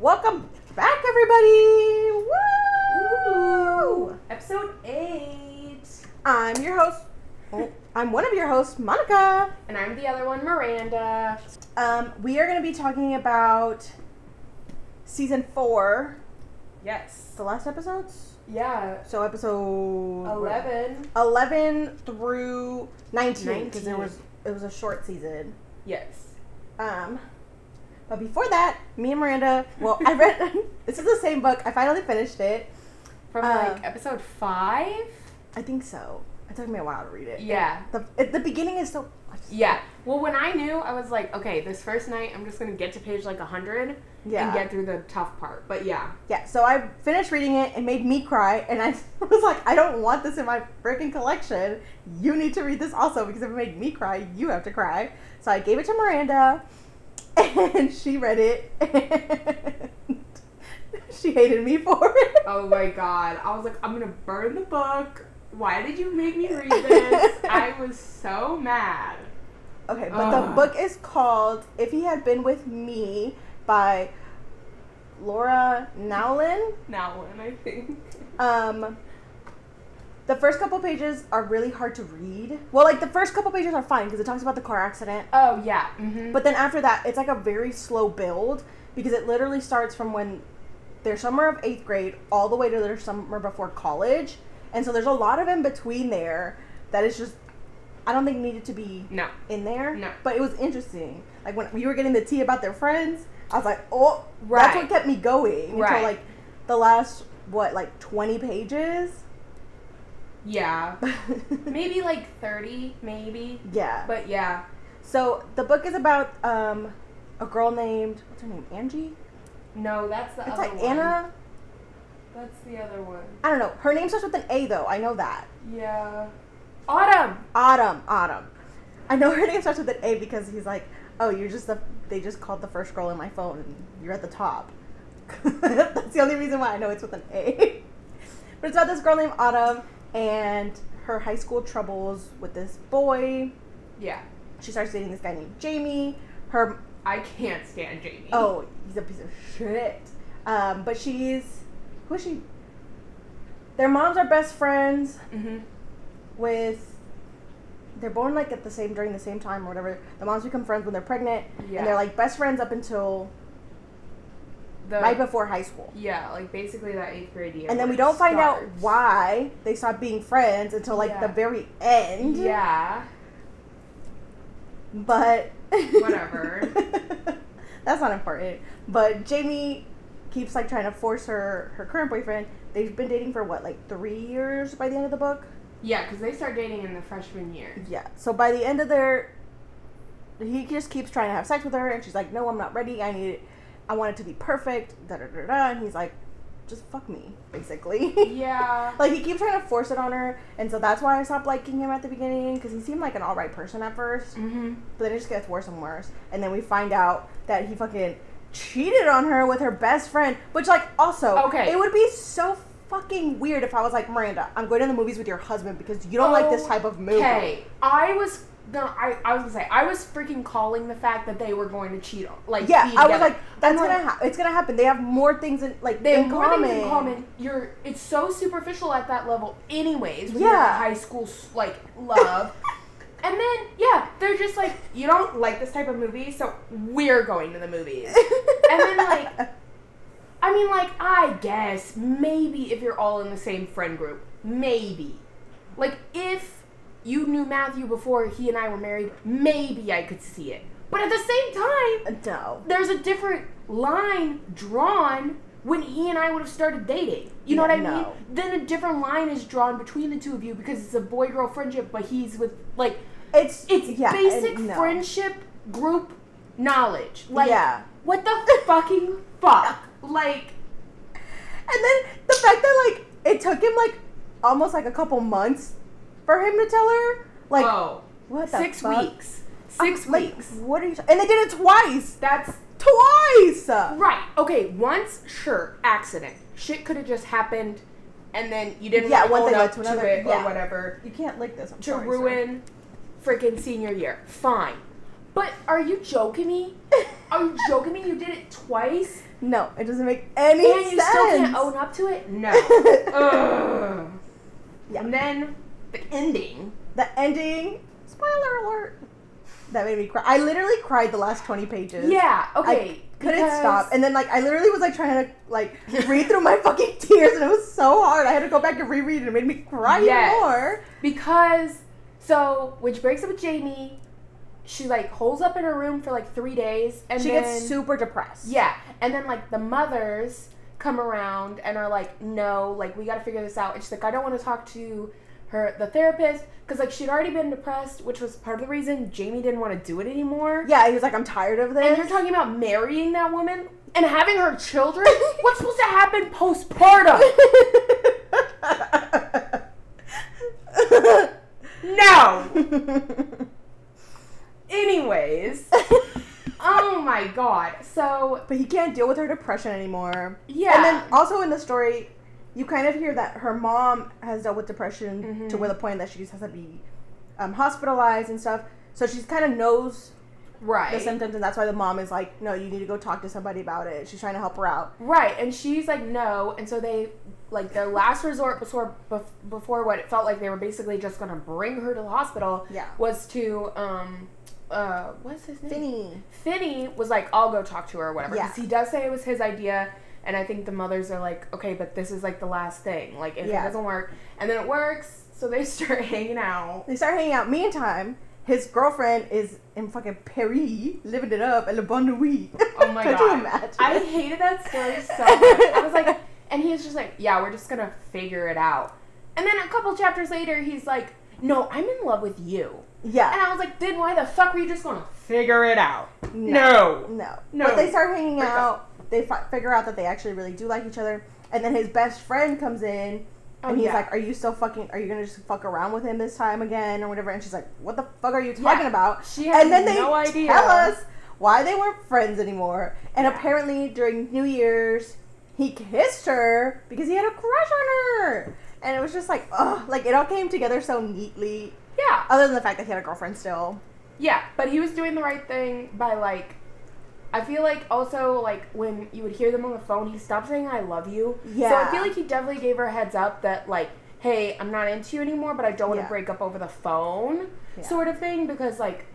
Welcome back, everybody! Woo! Ooh, episode eight. I'm your host. oh, I'm one of your hosts, Monica. And I'm the other one, Miranda. Um, we are going to be talking about season four, Yes. the last episodes. Yeah. So episode 11. 11 through 19 because there was it was a short season. Yes. Um, but before that, me and Miranda. Well, I read. this is the same book. I finally finished it. From Uh, like episode five? I think so. It took me a while to read it. Yeah. The it, the beginning is so. Yeah. Well, when I knew, I was like, okay, this first night, I'm just going to get to page like 100 Yeah. and get through the tough part. But yeah. Yeah. So I finished reading it. It made me cry, and I was like, I don't want this in my freaking collection. You need to read this also because if it made me cry, you have to cry. So I gave it to Miranda, and she read it. And she hated me for it. Oh my god. I was like, I'm to burn the book. Why did you make me read this? I was so mad. Okay, but the book is called "If He Had Been with Me" by Laura Nowlin. Now one, I think. Um, the first couple pages are really hard to read. Well, like the first couple pages are fine because it talks about the car accident, Oh, yeah. Mm-hmm. but then after that, it's like a very slow build because it literally starts from when their summer of eighth grade all the way to their summer before college, and so there's a lot of in between there that is just I don't think needed to be no. in there. No. But it was interesting. Like when we were getting the tea about their friends, I was like, oh, that's what kept me going Right. until like the last what like twenty pages. Yeah. Maybe like 30, maybe. yeah. But yeah. so the book is about um a girl named what's her name Angie. No, that's the It's other like one. Anna. That's the other one. I don't know. Her name starts with an A though. I know that. Yeah. Autumn. Autumn. Autumn. I know her name starts with an A because he's like, oh, you're just the. They just called the first girl in my phone, and you're at the top. That's the only reason why I know it's with an A. but it's about this girl named Autumn and her high school troubles with this boy. Yeah. She starts dating this guy named Jamie. Her I can't stand Jamie. oh, he's a piece of shit. Um, but she's who is she? Their moms are best friends Mm-hmm. with they're born like at the same during the same time or whatever. The moms become friends when they're pregnant, Yeah. and they're like best friends up until The, right before high school. yeah, like basically that eighth grade year. And then we don't find out why they stopped being friends until like Yeah. the very end. Yeah. But Whatever. That's not important. But Jamie keeps like trying to force her her current boyfriend. They've been dating for what, like three years by the end of the book? Yeah, because they start dating in the freshman year. Yeah. So by the end of their, he just keeps trying to have sex with her, and she's like, "No, I'm not ready. I need it. I want it to be perfect." Da da da da. And he's like, "Just fuck me," basically. Yeah. like he keeps trying to force it on her, and so that's why I stopped liking him at the beginning because he seemed like an all right person at first, Mm-hmm. but then it just gets worse and worse. And then we find out that he fucking cheated on her with her best friend, which like also Okay. it would be so fucking weird if I was like Miranda, I'm going to the movies with your husband because you don't like this type of movie. Okay, I was gonna. I, I was gonna say I was freaking calling the fact that they were going to cheat. on Like Yeah, I was like, that's gonna like, ha- it's gonna happen. They have more things in like They in have more common. things in common. You're. It's so superficial at that level, anyways. When you're Yeah. high school, like love. And then, yeah, they're just like, you don't like this type of movie, so we're going to the movies. and then, like, I mean, like, I guess maybe if you're all in the same friend group, maybe. Like, if you knew Matthew before he and I were married, maybe I could see it. But at the same time, uh, no. there's a different line drawn when he and I would have started dating. You know Yeah, what I no. mean? Then a different line is drawn between the two of you because it's a boy girl friendship, but he's with, like, It's it's yeah, basic and no. friendship group knowledge. Like, Yeah. what the fucking fuck? Like, And then the fact that like it took him like almost like a couple months for him to tell her like oh, what the six fuck? weeks. Six I'm like, weeks. What are you? And they did it twice. That's Twice. right. Okay, once, sure, accident. Shit could have just happened, and then you didn't Yeah, one thing led to to, another, it yeah. or whatever. You can't lick this. I'm to sorry, sir. ruin freaking senior year. Fine. But are you joking me? Are you joking me? You did it twice, no, it doesn't make any sense. and you still can't own up to it? No. Yeah. And then the ending. the ending. Spoiler alert. That made me cry. I literally cried the last twenty pages. Yeah. Okay. couldn't because- stop. And then like I literally was like trying to like read through my fucking tears, and it was so hard. I had to go back and reread it. It made me cry Yes. even more. Because so when she breaks up with Jamie, she like holds up in her room for like three days, and she then, gets super depressed. Yeah, and then like the mothers come around and are like, no, like we got to figure this out. And she's like, I don't want to talk to her, the therapist, because like she'd already been depressed, which was part of the reason Jamie didn't want to do it anymore. Yeah, he was like, I'm tired of this. And you're talking about marrying that woman and having her children. What's supposed to happen postpartum? No. Anyways, oh my god. So but he can't deal with her depression anymore. yeah, And then also in the story, you kind of hear that her mom has dealt with depression to Mhm. where the point that she just has to be um, hospitalized and stuff. So she's kind of knows right. the symptoms, and that's why the mom is like, "No, you need to go talk to somebody about it." She's trying to help her out. Right, and she's like, no, and so they, like, their last resort before before what it felt like they were basically just gonna bring her to the hospital Yeah. was to, um, uh, what's his name? Finny. Finney was like, I'll go talk to her or whatever. Yeah. He does say it was his idea, and I think the mothers are like, okay, but this is like the last thing. Like, if Yeah. it doesn't work, and then it works, so they start hanging out. They start hanging out. Meantime, his girlfriend is in fucking Paris, living it up at La Bonne Nuit. Oh my god. I hated that story so much. I was like, and he's just like, yeah, we're just gonna figure it out. And then a couple chapters later, he's like, no, I'm in love with you. yeah. And I was like, then why the fuck were you just gonna figure it out? No. No. No. No. But they start hanging Break out. They fi- figure out that they actually really do like each other. And then his best friend comes in oh, and Oh, he's yeah. like, Are you still fucking, are you going to just fuck around with him this time again or whatever? And she's like, What the fuck are you talking Yeah. about? She has and then they no idea. tell us why they weren't friends anymore. And Yeah. apparently during New Year's, he kissed her because he had a crush on her. And it was just like, ugh, like it all came together so neatly. Yeah. Other than the fact that he had a girlfriend still. Yeah, but he was doing the right thing by like I feel like also like when you would hear them on the phone, he stopped saying I love you. Yeah. So I feel like he definitely gave her a heads up that like, hey, I'm not into you anymore, but I don't want to Yeah. break up over the phone Yeah. sort of thing because like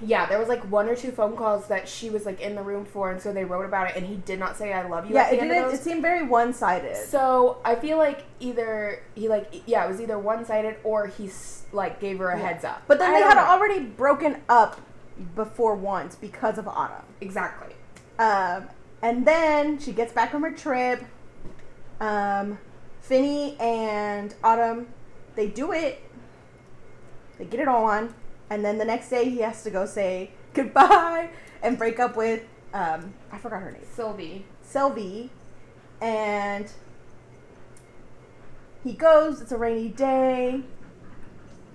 yeah, there was like one or two phone calls that she was like in the room for and so they wrote about it and he did not say I love you Yeah, it didn't. It seemed very one-sided. So I feel like either he like yeah, it was either one sided or he like gave her a Yeah. heads up. But then I they had know. already broken up before once because of Autumn. exactly. Um, and then she gets back from her trip. Um, Finny and Autumn, they do it. They get it on, and then the next day he has to go say goodbye and break up with um, I forgot her name, Sylvie. Sylvie, and he goes. It's a rainy day.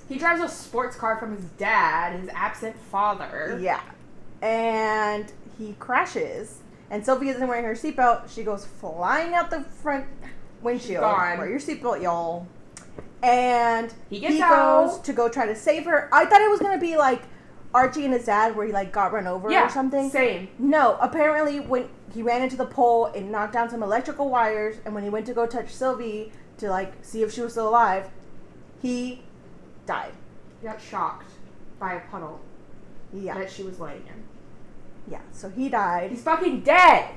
He drives a sports car from his dad, his absent father. Yeah. And he crashes. And Sylvie isn't wearing her seatbelt. She goes flying out the front windshield. gone. Wear your seatbelt, y'all. And He gets out. goes to go try to save her. I thought it was gonna be like Archie and his dad where he like got run over Yeah, or something. Same. No, apparently when he ran into the pole, it knocked down some electrical wires, and when he went to go touch Sylvie to like see if she was still alive, he died. He got shocked by a puddle Yeah. that she was laying in. Yeah. So he died. He's fucking dead.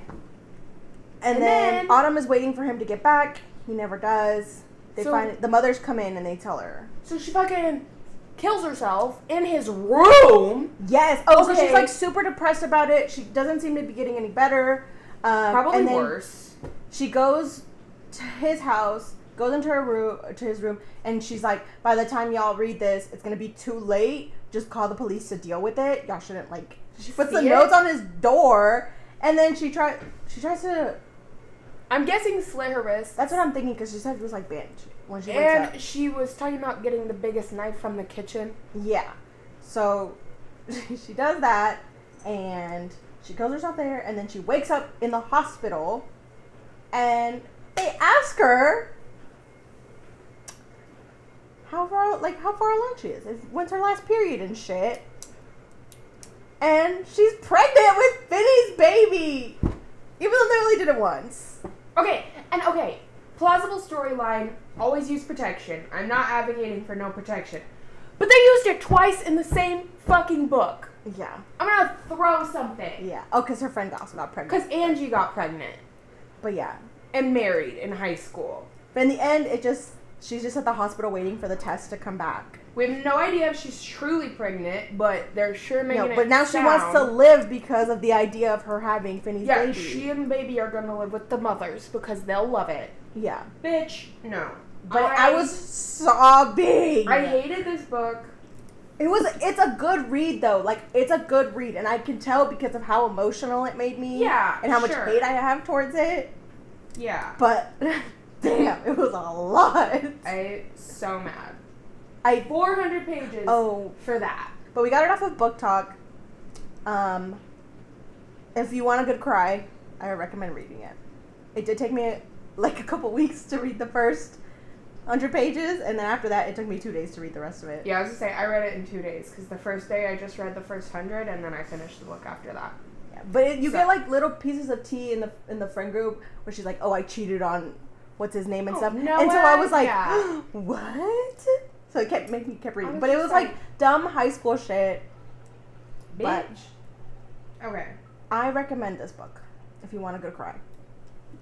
And, And then, then- Autumn is waiting for him to get back. He never does. They So- find the mothers come in and they tell her. So she fucking kills herself in his room. Yes. Oh, so she's like super depressed about it. She doesn't seem to be getting any better. Um, Probably worse. She goes to his house, goes into her room, to his room, and she's like, "By the time y'all read this, it's gonna be too late. Just call the police to deal with it. Y'all shouldn't like." She puts the it? notes on his door, and then she try she tries to. I'm guessing slit her wrist. That's what I'm thinking because she said it was like binge when she. And she was talking about getting the biggest knife from the kitchen. Yeah. So she does that and she kills herself there and then she wakes up in the hospital and they ask her how far like how far along she is. It's when's her last period and shit. and she's pregnant with Finny's baby, even though they only did it once. Okay, and okay, plausible storyline. Always use protection. I'm not advocating for no protection, but they used it twice in the same fucking book. Yeah, I'm gonna throw something. yeah. Oh, because her friend also got pregnant. Because Angie got pregnant But yeah, and married in high school. but in the end, it just she's just at the hospital waiting for the test to come back. We have no idea if she's truly pregnant, but they're sure making No, but now she wants to live because of the idea of her having Finny's Yeah, baby. she and baby are gonna live with the mothers because they'll love it. yeah, Bitch, no. but I, was sobbing. I hated this book. It was. It's a good read though. Like it's a good read, and I can tell because of how emotional it made me. Yeah, And how much hate I have towards it. Yeah. But damn, it was a lot. I so mad. I 400 pages oh, for that. but we got it off of BookTok. Um, if you want a good cry, I recommend reading it. It did take me like a couple weeks to read the first hundred pages, and then after that, it took me two days to read the rest of it. Yeah, I was gonna say I read it in two days because the first day I just read the first hundred and then I finished the book after that. Yeah, But it, you So- get like little pieces of tea in the in the friend group where she's like, "Oh, I cheated on what's his name and Oh, stuff," no and so I was like, yeah. "What?" So it kept making me kept reading, but it was like, like- dumb high school shit. But- Bitch. Okay. I recommend this book if you want a good cry.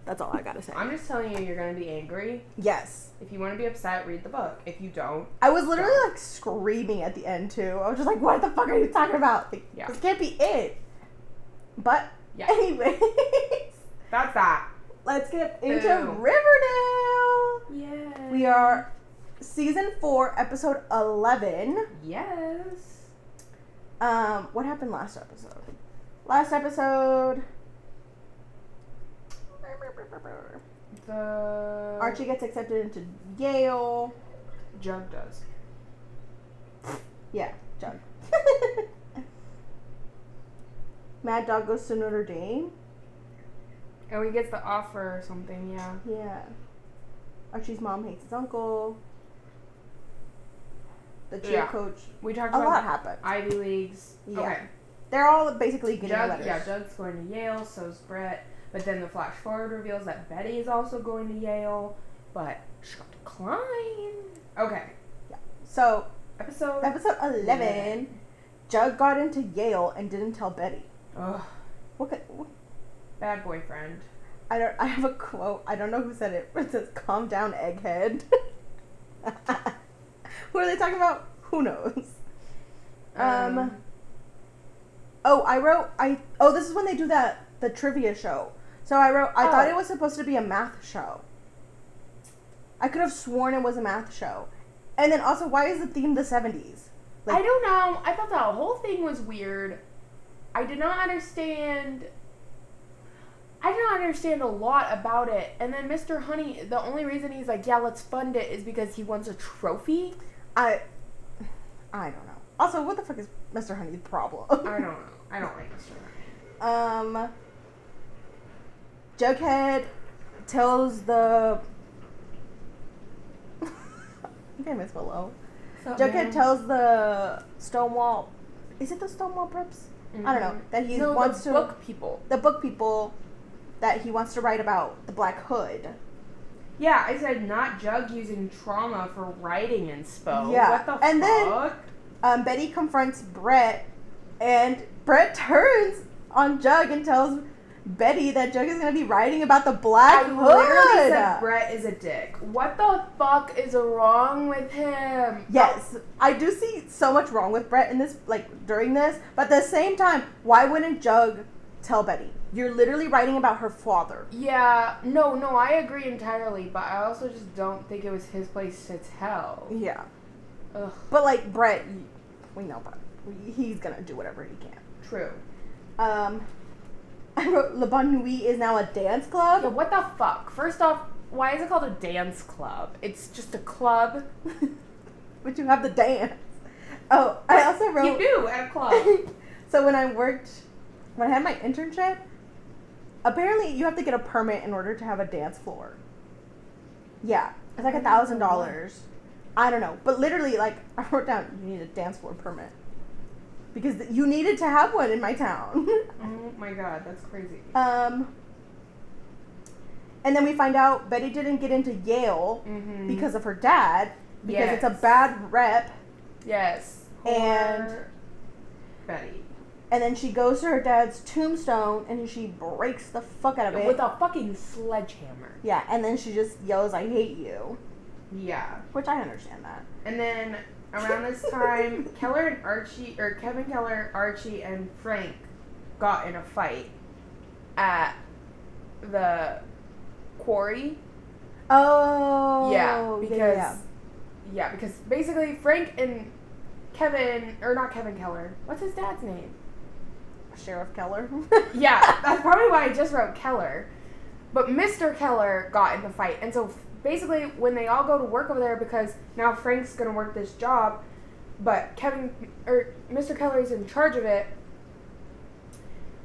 That's all I gotta say. I'm just telling you, you're gonna be angry. yes, If you want to be upset, read the book. If you don't, I was literally like screaming at the end too. I was just like, "What the fuck are you talking about? Like, Yeah. This can't be it." But Yeah. anyways, that's that. Let's get into. Riverdale. Yeah. We are season four, episode eleven. Yes. Um, what happened last episode? Last episode, The Archie gets accepted into Yale. Jug does. Yeah, Jug. Mad Dog goes to Notre Dame. Oh, he gets the offer or something. Yeah. Yeah. Archie's mom hates his uncle. The cheer Yeah. coach. We talked A about lot happened. Ivy leagues. Yeah. Okay. They're all basically getting Jug, letters. yeah, Jug's going to Yale, so's Brett. But then the flash forward reveals that Betty is also going to Yale, but she got declined. Okay, Yeah. So episode. episode eleven, Jug got into Yale and didn't tell Betty. Ugh, What? Could, what bad boyfriend. I don't. I have a quote. I don't know who said it, it says, "Calm down, egghead." who are they talking about? Who knows? Um, Oh, I wrote. I oh, this is when they do that the trivia show. So I wrote. I thought Oh. it was supposed to be a math show. I could have sworn it was a math show. And then also, why is the theme the seventies? I don't know. I thought that whole thing was weird. I did not understand. I did not understand a lot about it. And then Mr. Honey, the only reason he's like, yeah, let's fund it is because he wants a trophy. I I don't know. Also, what the fuck is Mr. Honey's problem? I don't know. I don't like Mr. Honey. Um, Jughead tells the. I think I missed below. Jughead tells the Stonewall. Is it the Stonewall Preps? I don't know. That he Mm-hmm. no, wants the to. book people. The book people that he wants to write about the Black Hood. Yeah, I said not Jug using trauma for writing inspo. Yeah, What the and then- fuck? Um, Betty confronts Brett, and Brett turns on Jug and tells Betty that Jug is going to be writing about the Black I Hood. literally said Brett is a dick. What the fuck is wrong with him? Yes, I do see so much wrong with Brett in this, like during this, but at the same time, why wouldn't Jug tell Betty? You're literally writing about her father. Yeah, no, no, I agree entirely, but I also just don't think it was his place to tell. Yeah, Ugh, but like Brett, we know Brett. He's gonna do whatever he can. true. Um, I wrote La Bonne Nuit is now a dance club. Yeah, what the fuck? First off, why is it called a dance club? It's just a club. but you have the dance. Oh, I also wrote. You do at a club. so when I worked, when I had my internship, apparently you have to get a permit in order to have a dance floor. Yeah, it's like a thousand dollars. I don't know, but literally, like I wrote down, you need a dance floor permit. because th- you needed to have one in my town. Oh my god, that's crazy. um, and then we find out Betty didn't get into Yale Mm-hmm. because of her dad because it's a bad rep. yes, And- Betty And then she goes to her dad's tombstone and she breaks the fuck out of it. with a fucking sledgehammer. yeah, and then she just yells, "I hate you," Yeah, which I understand that. and then around this time, Keller and Archie, or Kevin Keller, Archie, and Frank got in a fight at the quarry. Oh, yeah, because yeah. yeah, because basically Frank and Kevin, or not Kevin Keller, what's his dad's name? Sheriff Keller. Yeah, that's probably why I just wrote Keller. But Mr. Keller got in the fight. And so basically, when they all go to work over there, because now Frank's going to work this job, but Kevin, er, or Mr. Keller is in charge of it,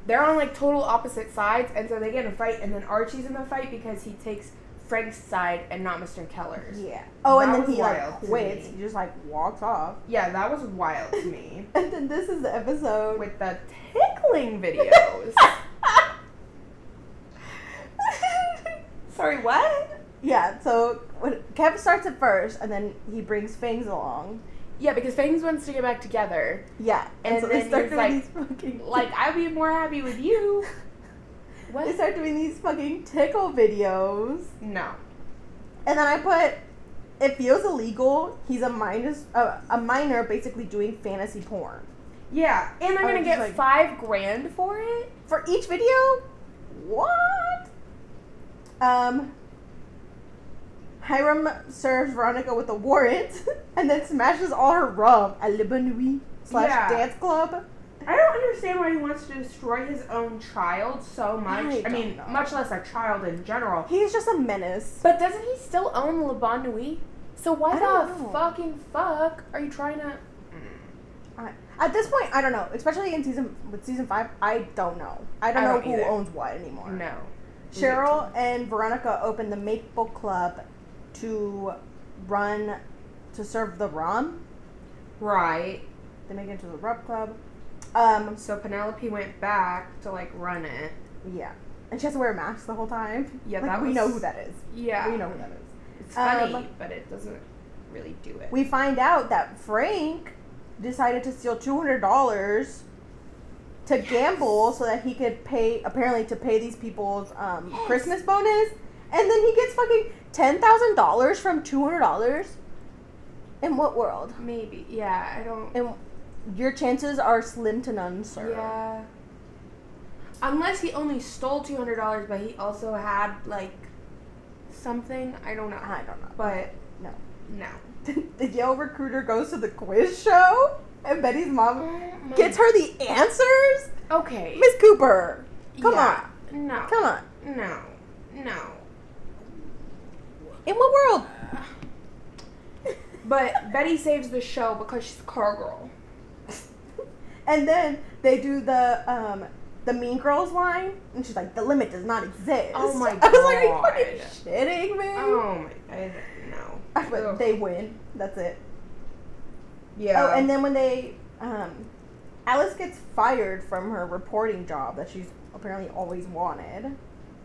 they're on like total opposite sides. And so they get in a fight, and then Archie's in the fight because he takes Frank's side and not Mr. Keller's. yeah. Oh, and then he like quits. He just like walks off. Yeah, that was wild to me. And then this is the episode With the tickling videos. Sorry, what? yeah. So when Kev starts at first, and then he brings Fangs along. Yeah, because Fangs wants to get back together. Yeah, and, And so they start doing like- these fucking Like, I'd be more happy with you. They start doing these fucking tickle videos. No. And then I put, it feels illegal. He's a minus, uh, a minor, basically doing fantasy porn Yeah, and I'm I gonna get like- five grand for it. for each video. What? Um. Hiram serves Veronica with a warrant, and then smashes all her rum at La Bonne Nuit slash Yeah. dance club. I don't understand why he wants to destroy his own child so much. I I, mean, know. much less a child in general. He's just a menace. But doesn't he still own La Bonne Nuit? So why the know. fucking fuck are you trying to? I, at this point, I don't know. Especially in season with season five, I don't know. I don't I know don't who either. owns what anymore. No. Cheryl and Veronica opened the Maple Club to run to serve the rum. Right. They make it into the rum club. Um, So Penelope went back to like run it. yeah, and she has to wear a mask the whole time. Yeah, like, that we was- know who that is. Yeah. We know who that is. It's funny, Um, but it doesn't really do it. We find out that Frank decided to steal two hundred dollars to gamble so that he could pay apparently to pay these people's um, Yes. Christmas bonus, and then he gets fucking ten thousand dollars from two hundred dollars. In what world? Maybe. Yeah, I don't. And your chances are slim to none, sir. Yeah. Unless he only stole two hundred dollars, but he also had like something. I don't know. I don't know. But No. no. the Yale recruiter goes to the quiz show, and Betty's mom Oh gets her the answers. Okay. Miss Cooper, come Yeah. No. come on. No. No. In what world? But Betty saves the show because she's a car girl. And then they do the um the Mean Girls line, and she's like, "The limit does not exist." Oh my god! I was like, "Are you fucking shitting me?" Oh my. I no. But Ugh. they win. That's it. Yeah. Oh, and then when they um, Alice gets fired from her reporting job that she's apparently always wanted.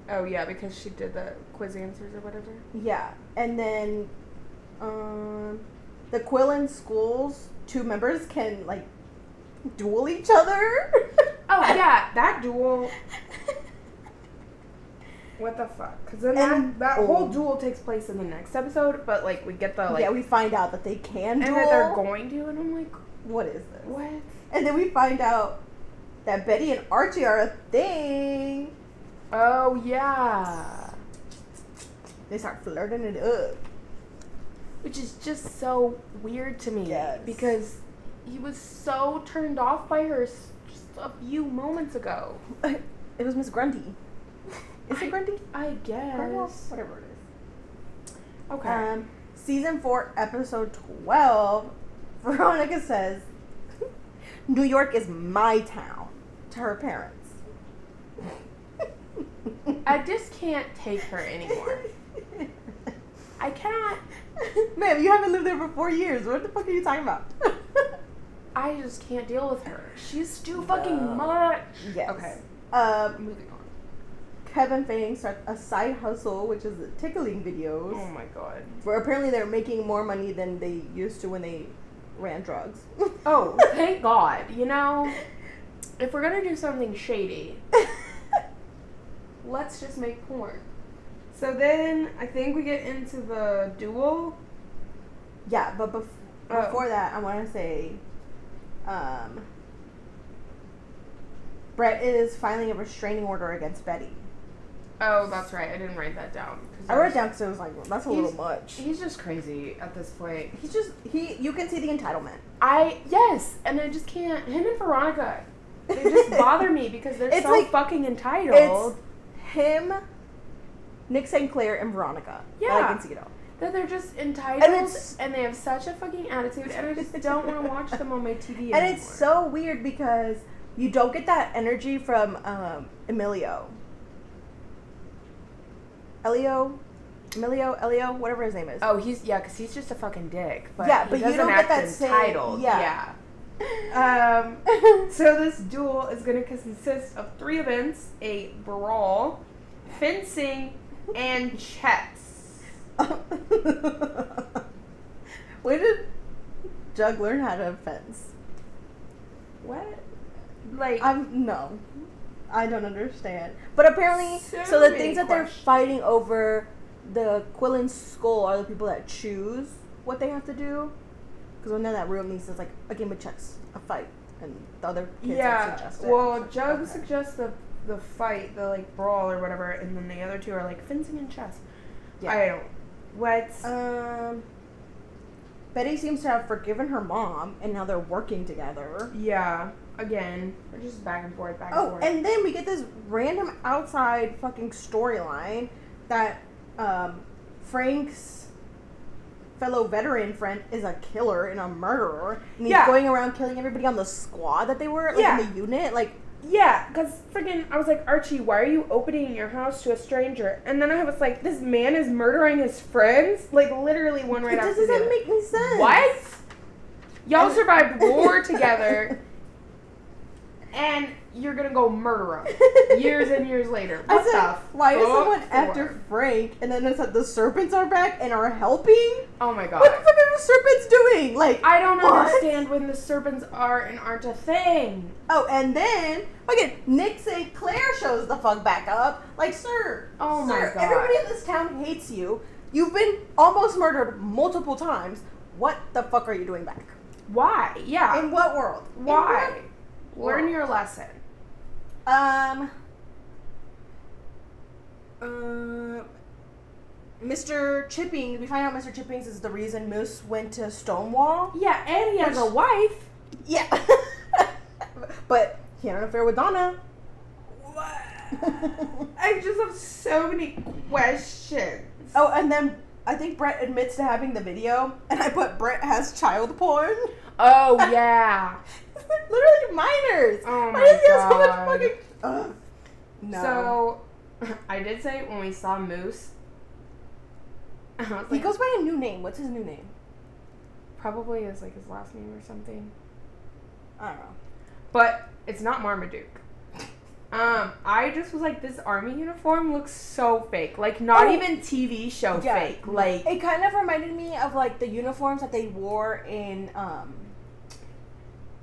Oh yeah, because she did the quiz answers or whatever. Yeah, and then um, the Quill and Skull's two members can like duel each other. Oh yeah, that duel. What the fuck? Because then And- that, that oh. whole duel takes place in the next episode, but like we get the like, yeah, we find out that they can and duel. that they're going to, and I'm like, what is this? what? And then we find out that Betty and Archie are a thing. Oh yeah, They start flirting it up. which is just so weird to me Yes. because he was so turned off by her just a few moments ago. It was Miss Grundy. Is it Grundy? I Grundle? guess. Whatever it is. Okay. Um, season four, episode twelve. Veronica says, "New York is my town." To her parents. I just can't take her anymore. I cannot. Ma'am, you haven't lived there for four years. What the fuck are you talking about? I just can't deal with her. She's too No. fucking much. Yes. Okay. Um, Moving on. Kevin Feige starts a side hustle, which is tickling videos. Oh my god. Where apparently they're making more money than they used to when they ran drugs. Oh, thank God. You know, if we're gonna do something shady, let's just make porn. So then I think we get into the duel. yeah, but bef- Oh. before that, I want to say, um, Brett is filing a restraining order against Betty. Oh, that's right. I didn't write that down. I wrote it down because it was like, well, that's a little much. He's just crazy at this point. He's just he. You can see the entitlement. I yes, and I just can't. Him and Veronica, they just bother me because they're It's so like- fucking entitled. It's him, Nick St. Clair, and Veronica. that I Yeah. can see it all. That they're just entitled And and, they have such a fucking attitude, and I just don't want to watch them on my TV. And it's so weird because you don't get that energy from um, Emilio. Elio, Emilio, Elio, whatever his name is. Oh, he's yeah, because he's just a fucking dick. But Yeah, he but you don't get that same- entitled. yeah. yeah. Um, so this duel is going to consist of three events: a brawl, fencing, and chess. Where did Jug learn how to fence? What? Like I'm no, I don't understand. But apparently, so, So the things that they're fighting over, the Quill and Skull are the people that choose what they have to do. Because when they're in that room, he says like a game of chess, a fight, and the other kids yeah. suggest it. Well, Jug Okay. suggests the the fight, the like brawl or whatever, and then the other two are like fencing and chess. Yeah. I don't. What? Um, Betty seems to have forgiven her mom, and now they're working together. yeah. Again, they're just back and forth, back and Oh, forth. and then we get this random outside fucking storyline that um, Frank's fellow veteran friend is a killer and a murderer, and he's Yeah. going around killing everybody on the squad that they were, like Yeah. in the unit. Like, Yeah, because friggin' I was like, Archie, why are you opening your house to a stranger? And then I was like, this man is murdering his friends? Like, literally one right it after the doesn't make any sense. What? Y'all survived war together, and you're gonna go murder him years and years later. I What said, the why is someone for? after Frank, and then it said the serpents are back and are helping? Oh my god! What the fuck are the serpents doing? Like, I don't What? understand when the serpents are and aren't a thing. Oh, and then again, Nick St. Clair shows the fuck back up. Like, sir, Oh my sir, God. everybody in this town hates you. You've been almost murdered multiple times. What the fuck are you doing back? Why? Yeah. In what world? Why? Learn your lesson. Um. Uh, Mr. Chippings. We find out Mr. Chippings is the reason Moose went to Stonewall. Yeah, and he has a wife. Yeah. but he had an affair with Donna. What? I just have so many questions. Oh, and then I think Brett admits to having the video, and I put Brett has child porn. Oh yeah. Literally minors. Oh Why my does he have so much fucking? Ugh. No. So I did say when we saw Moose, was he goes by a new name. What's his new name? probably is like his last name or something, I don't know. but it's not Marmaduke. Um, I just was like, this army uniform looks so fake. Like not Oh. even TV show Yeah. fake. Like It kind of reminded me of like the uniforms that they wore in um.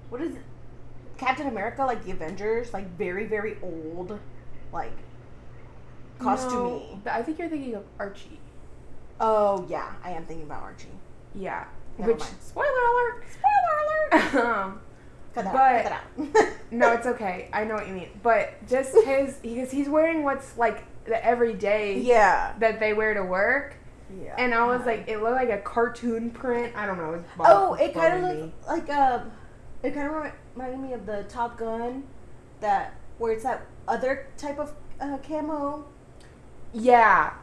What is it? Captain America, like the Avengers, like very very old, like costumey. No, but I think you're thinking of Archie. Oh yeah, I am thinking about Archie. Yeah. Never Which mind. spoiler alert. Spoiler alert. um, Cut that But- out. Cut that out. no, it's okay. I know what you mean. But just his because he's wearing what's like the everyday yeah. that they wear to work. Yeah. And I was like, it looked like a cartoon print. I don't know. It was oh, it kind of looked like um, it kind of reminded me of the Top Gun, that where it's that other type of uh, camo. Yeah.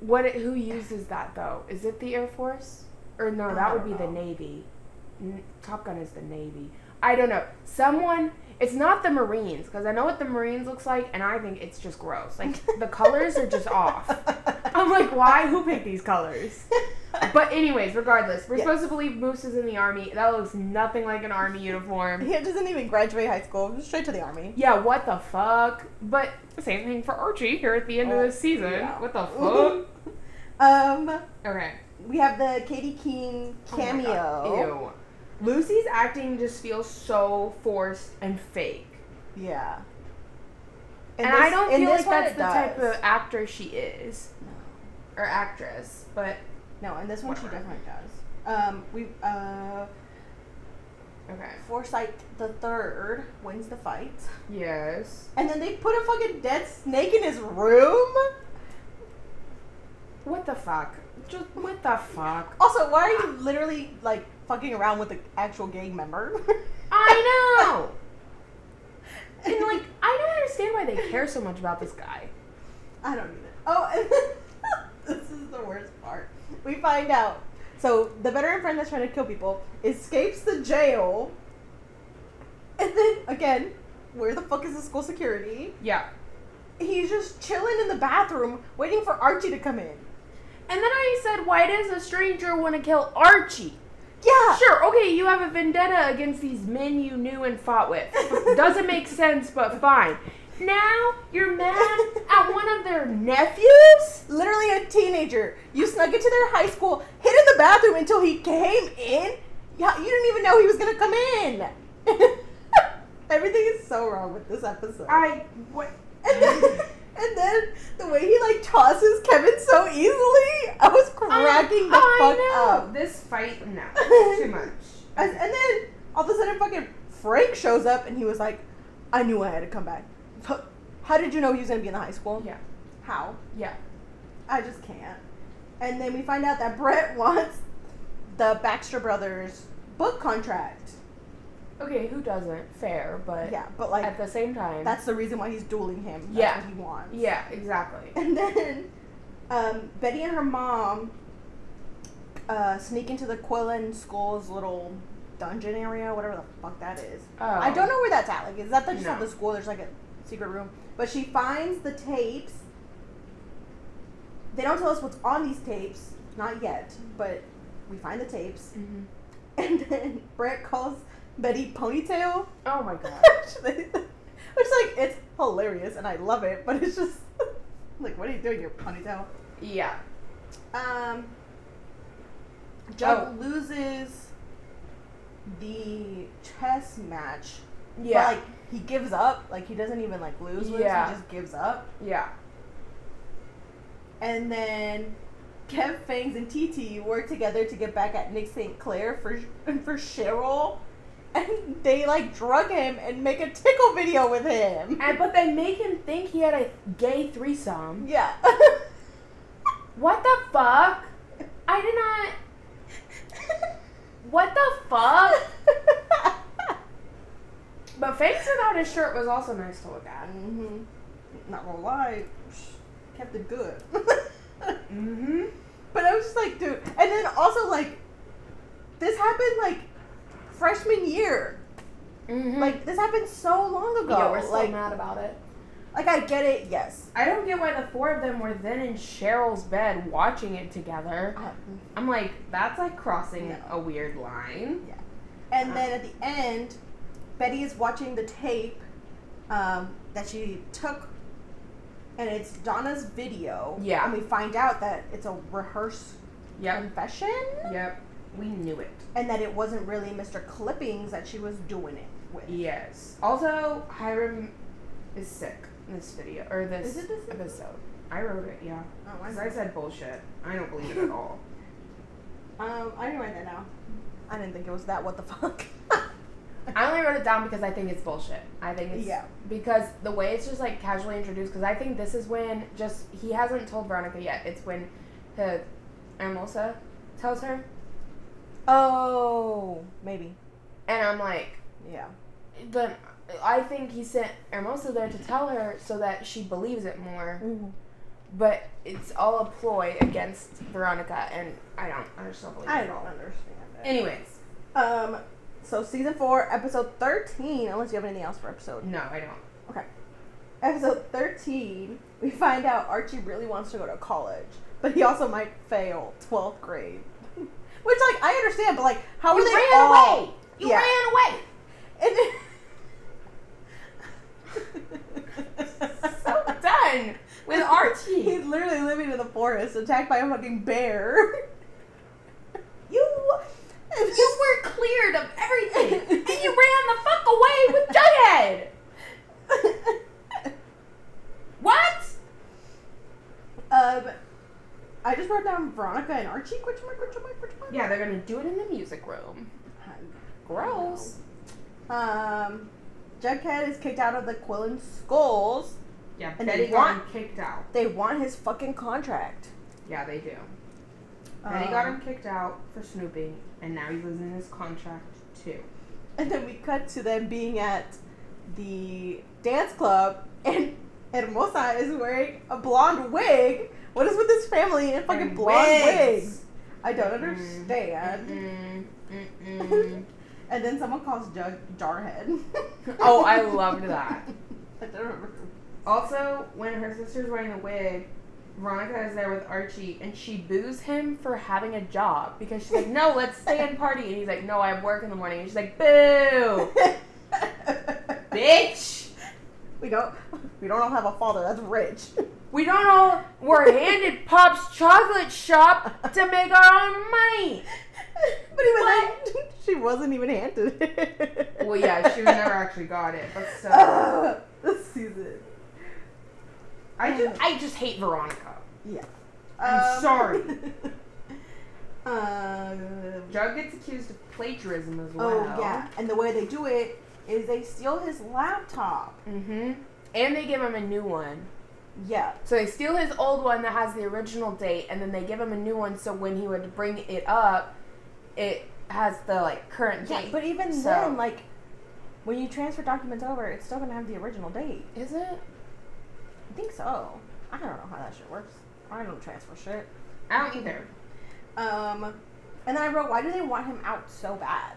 What? It, who uses that though? Is it the Air Force? Or no, that would be the. Navy. N- Top Gun is the Navy. I don't know. Someone. It's not the Marines because I know what the Marines looks like, and I think it's just gross. Like the colors are just off. I'm like, why? Who picked these colors? But anyways, regardless, we're Yes. supposed to believe Moose is in the army. That looks nothing like an army uniform. he doesn't even graduate high school. Straight to the army. Yeah, what the fuck? But same thing for Archie here at the end Oh, of this season. yeah. What the fuck? Um, okay. we have the Katy Keene Oh cameo. God. Lucy's acting just feels so forced and fake. Yeah. And, In I don't feel this like that's the type of actor she is. No. Or actress. But No, and this one she definitely does. Um, we uh, okay. Forsythe the third wins the fight, Yes. and then they put a fucking dead snake in his room. What the fuck? Just what the fuck? Also, why are you literally like fucking around with an actual gang member? I know. And like, I don't understand why they care so much about this guy. I don't either. Oh, and this is the worst part. We find out. So the veteran friend that's trying to kill people escapes the jail, and then again, where the fuck is the school security? Yeah. He's just chilling in the bathroom, waiting for Archie to come in. And then I said, why does a stranger want to kill Archie? Yeah. Sure, okay, you have a vendetta against these men you knew and fought with. Doesn't make sense, but fine. Now you're mad at one of their nephews? Literally a teenager. You snuck into their high school, hid in the bathroom until he came in. Yeah, you didn't even know he was gonna come in. Everything is so wrong with this episode. I what? And then, the way he like tosses Kevin so easily, I was cracking the I fuck know. up. This fight, no, too much. And, and then all of a sudden, fucking Frank shows up, and he was like, "I knew I had to come back." How did you know he was gonna be in the high school? Yeah, How? yeah. I just can't. And then we find out that Brett wants the Baxter Brothers book contract. Okay, who doesn't? Fair, but Yeah, but like at the same time, that's the reason why he's dueling him. That's Yeah. he wants. yeah, exactly. And then um, Betty and her mom uh, sneak into the Quill and Skull's little dungeon area, whatever the fuck that is. Oh, I don't know where that's at. Like, is that the, just at the school? There's like a secret room. But she finds the tapes. They don't tell us what's on these tapes, not yet. But we find the tapes, Mhm. and then Brett calls Betty ponytail, Oh my god. which like it's hilarious and I love it. But it's just like, what are you doing, your ponytail? yeah. Um, Jug Oh. loses the chess match. Yeah. Like he gives up. Like he doesn't even like lose. lose, Yeah. He just gives up. yeah. And then Kev Fangs and TT work together to get back at Nick St. Clair for for Cheryl. And they like drug him and make a tickle video with him. And but they make him think he had a gay threesome. yeah. What the fuck? I did not. What the fuck? But Fangs without his shirt was also nice to look at. hmm Not gonna lie, kept it good. Mm-hmm. But I was just like, dude. And then also like, this happened like freshman year. mm-hmm. Like this happened so long ago. yeah, we're still like, mad about it. like I get it. Yes. I don't get why the four of them were then in Cheryl's bed watching it together. Uh, I'm like, that's like crossing No. a weird line. Yeah. And then at the end, Betty is watching the tape um, that she took, and it's Donna's video. Yeah. And we find out that it's a rehearsed Yep. confession, Yep. We knew it. and that it wasn't really Mr. Chippings that she was doing it with. Yes. Also, Hiram is sick in this video or this, this- episode. I wrote it, yeah. Oh, Because I, I said bullshit. I don't believe it at all. um, I didn't write that down. I didn't think it was that. What the fuck? I only wrote it down because I think it's bullshit. I think it's Yeah. because the way it's just like casually introduced. Because I think this is when just he hasn't told Veronica yet. It's when the Hermosa tells her, oh, maybe. and I'm like, Yeah. But I think he sent Hermosa there to tell her so that she believes it more. Mm-hmm. But it's all a ploy against Veronica, and I don't. I just don't believe it I don't understand it. Anyways, Um, so season four, episode thirteen. Unless you have anything else for episode. no, I don't. Okay. Episode thirteen, we find out Archie really wants to go to college, but he also might fail twelfth grade. Which, like, I understand, but like, how You are they ran all? away. You Yeah. ran away. And So done with Archie. He's literally living in the forest, attacked by a fucking bear. You, You were cleared of everything, and you ran the fuck away with Jughead. What? um, I just wrote down Veronica and Archie. Question mark? Question mark? Yeah, they're gonna do it in the music room. Gross. Um, Jughead is kicked out of the Quill and Skulls. Yeah, And Betty they got him kicked out. They want his fucking contract. Yeah, they do. Betty got Um, him kicked out for snooping, and now he's losing his contract too. And then we cut to them being at the dance club, and Hermosa is wearing a blonde wig. What is with this family in fucking And blonde wigs. wigs? I don't Mm-mm. understand. Mm-mm. Mm-mm. And then someone calls Jug Jarhead. Oh, I loved that. I don't remember. Also, when her sister's wearing a wig, Veronica is there with Archie, and she boos him for having a job because she's like, "No, let's stay and party," and he's like, "No, I have work in the morning," and she's like, "Boo, bitch." We don't. We don't all have a father that's rich. We don't all were handed Pop's chocolate shop to make our own money. But even then, she wasn't even handed it. Well, yeah, she never actually got it, but still. Ugh, this season. I just, I just hate Veronica. Yeah. I'm sorry. um, Jug gets accused of plagiarism as well. oh yeah, and the way they do it is they steal his laptop. Mm-hmm. And they give him a new one. Yeah. So they steal his old one that has the original date, and then they give him a new one. So when he would bring it up, it has the like current Yeah, date. but even So- then, like when you transfer documents over, it's still gonna have the original date. is it? I think so. I don't know how that shit works. I don't transfer shit. I don't either. Um, and then I wrote, why do they want him out so bad?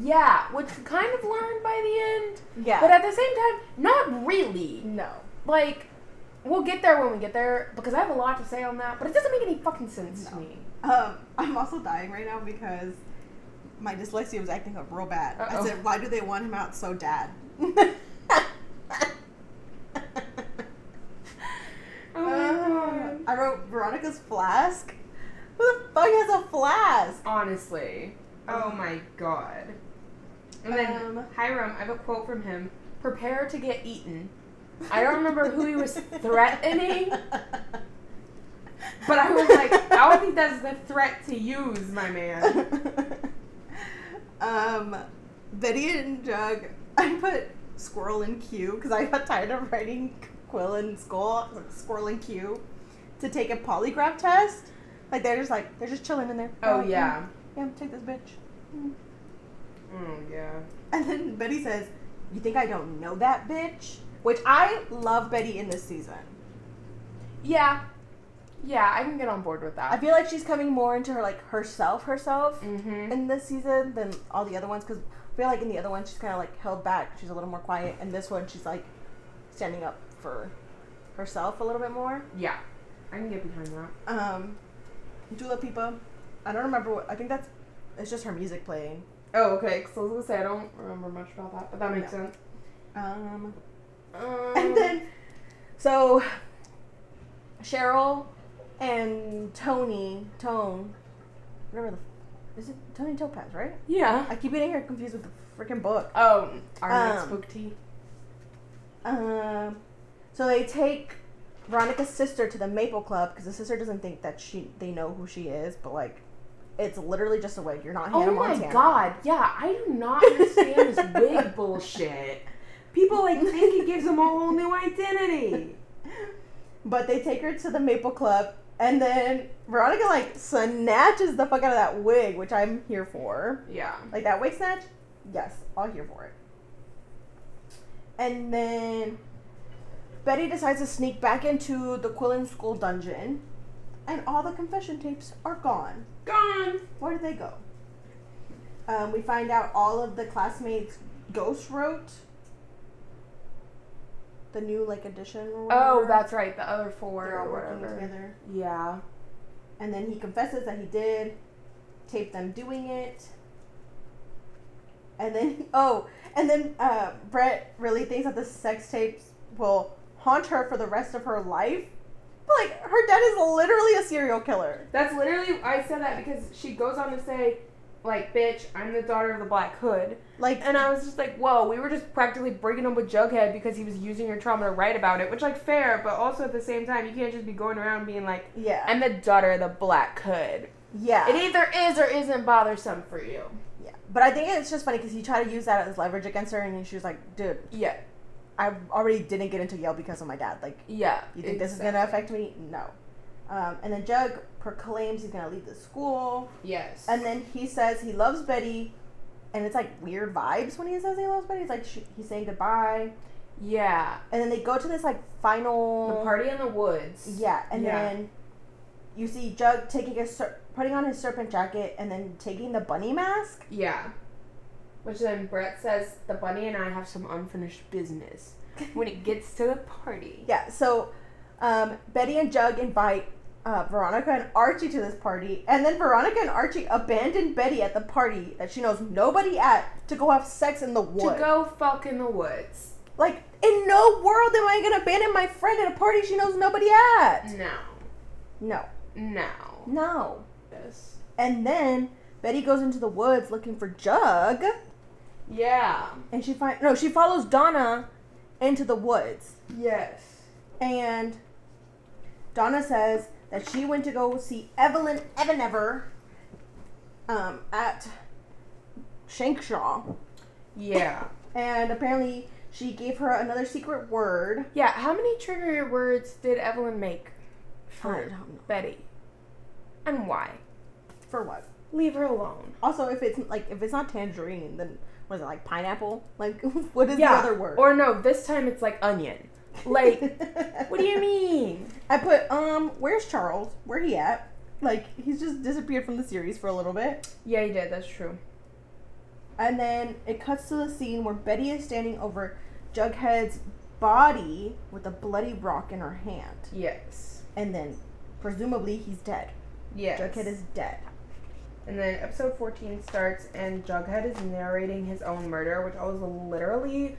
Yeah, which we kind of learned by the end, Yeah. but at the same time, not really. no. Like, we'll get there when we get there because I have a lot to say on that, but it doesn't make any fucking sense to me. Um, I'm also dying right now because my dyslexia was acting up real bad. Uh-oh. I said, why do they want him out so dad? Oh my. I wrote Veronica's flask. Who the fuck has a flask? Honestly. Oh my god. And then Um, Hiram, I have a quote from him. Prepare to get eaten. I don't remember who he was threatening, but I was like, I don't think that's the threat to use, my man. um, Betty and Jug. I put squirrel in Q because I got tired of writing Quill and Skull, Squirrel in Q, to take a polygraph test. Like they're just like they're just chilling in there. Oh Like, yeah. yeah, take this bitch. Mm. Oh yeah. And then Betty says, "You think I don't know that bitch?" Which I love Betty in this season. Yeah. Yeah, I can get on board with that. I feel like she's coming more into her like herself, herself Mm-hmm. in this season than all the other ones. Because I feel like in the other one she's kind of like held back. She's a little more quiet. And this one she's like standing up for herself a little bit more. Yeah. I can get behind that. Um, Dula Pipa. I don't remember what. I think that's. It's just her music playing. Oh, okay. Because I was gonna say I don't remember much about that, but that makes No. sense. Um, Um, and then so Cheryl and Tony Tone, whatever the is it Toni Topaz, right? yeah. I keep getting her confused with the freaking book. Oh, our next Um, book tea. Um, so they take Veronica's sister to the Maple Club because the sister doesn't think that she they know who she is, but like it's literally just a wig. You're not Oh my Montana. god, yeah, I do not understand this wig bullshit. People like think it gives them a whole new identity. But they take her to the Maple Club, and then Veronica like snatches the fuck out of that wig, which I'm here for. Yeah. Like that wig snatch, yes, all here for it. And then Betty decides to sneak back into the Quill and Skull dungeon, and all the confession tapes are gone. Gone. Where did they go? Um, we find out all of the classmates Ghost wrote the new like edition. Oh, that's right, the other 4 they're all working whatever. together. Yeah. And then he confesses that he did. tape them doing it. And then, oh, and then uh, Brett really thinks that the sex tapes will haunt her for the rest of her life. But, like, her dad is literally a serial killer. That's literally I said that because she goes on to say, like, bitch, I'm the daughter of the Black Hood. Like, And I was just like, whoa, we were just practically breaking up with Jughead because he was using your trauma to write about it, which like fair, but also at the same time, you can't just be going around being like, yeah. I'm the daughter of the Black Hood. yeah. It either is or isn't bothersome for you. yeah. But I think it's just funny because he tried to use that as leverage against her, and she was like, dude, Yeah, I already didn't get into Yale because of my dad. Like, yeah. you think this is going to affect me? No. Um, and then Jug proclaims he's to leave the school. Yes. And then he says he loves Betty, and it's like weird vibes when he says he loves Betty. It's like sh- he's saying goodbye, yeah, and then they go to this like final the party in the woods. Yeah, and Yeah. then you see Jug taking a ser- putting on his serpent jacket, and then taking the bunny mask. Yeah. Which then Brett says the bunny and I have some unfinished business when it gets to the party. Yeah, so um, Betty and Jug invite uh, Veronica and Archie to this party, and then Veronica and Archie abandon Betty at the party that she knows nobody at to go have sex in the woods. To go fuck in the woods. Like, in no world am I gonna abandon my friend at a party she knows nobody at. No. No, No. no. Yes. And then Betty goes into the woods looking for Jug, Yeah. and she find no, she follows Donna into the woods, Yes. and Donna says that she went to go see Evelyn Evernever um, at Shankshaw, Yeah. and apparently she gave her another secret word. Yeah. How many trigger words did Evelyn make for Betty? And why? for what. Leave her alone. Also, if it's like if it's not tangerine, then was it like pineapple? Like what is yeah. the other word? Or no, this time it's like onion. Like, what do you mean? I put um, where's Charles? Where he at? Like he's just disappeared from the series for a little bit. Yeah, he did. That's true. And then it cuts to the scene where Betty is standing over Jughead's body with a bloody rock in her hand. Yes. And then presumably he's dead. Yes. Jughead is dead. And then episode 14 starts, and Jughead is narrating his own murder, which I was literally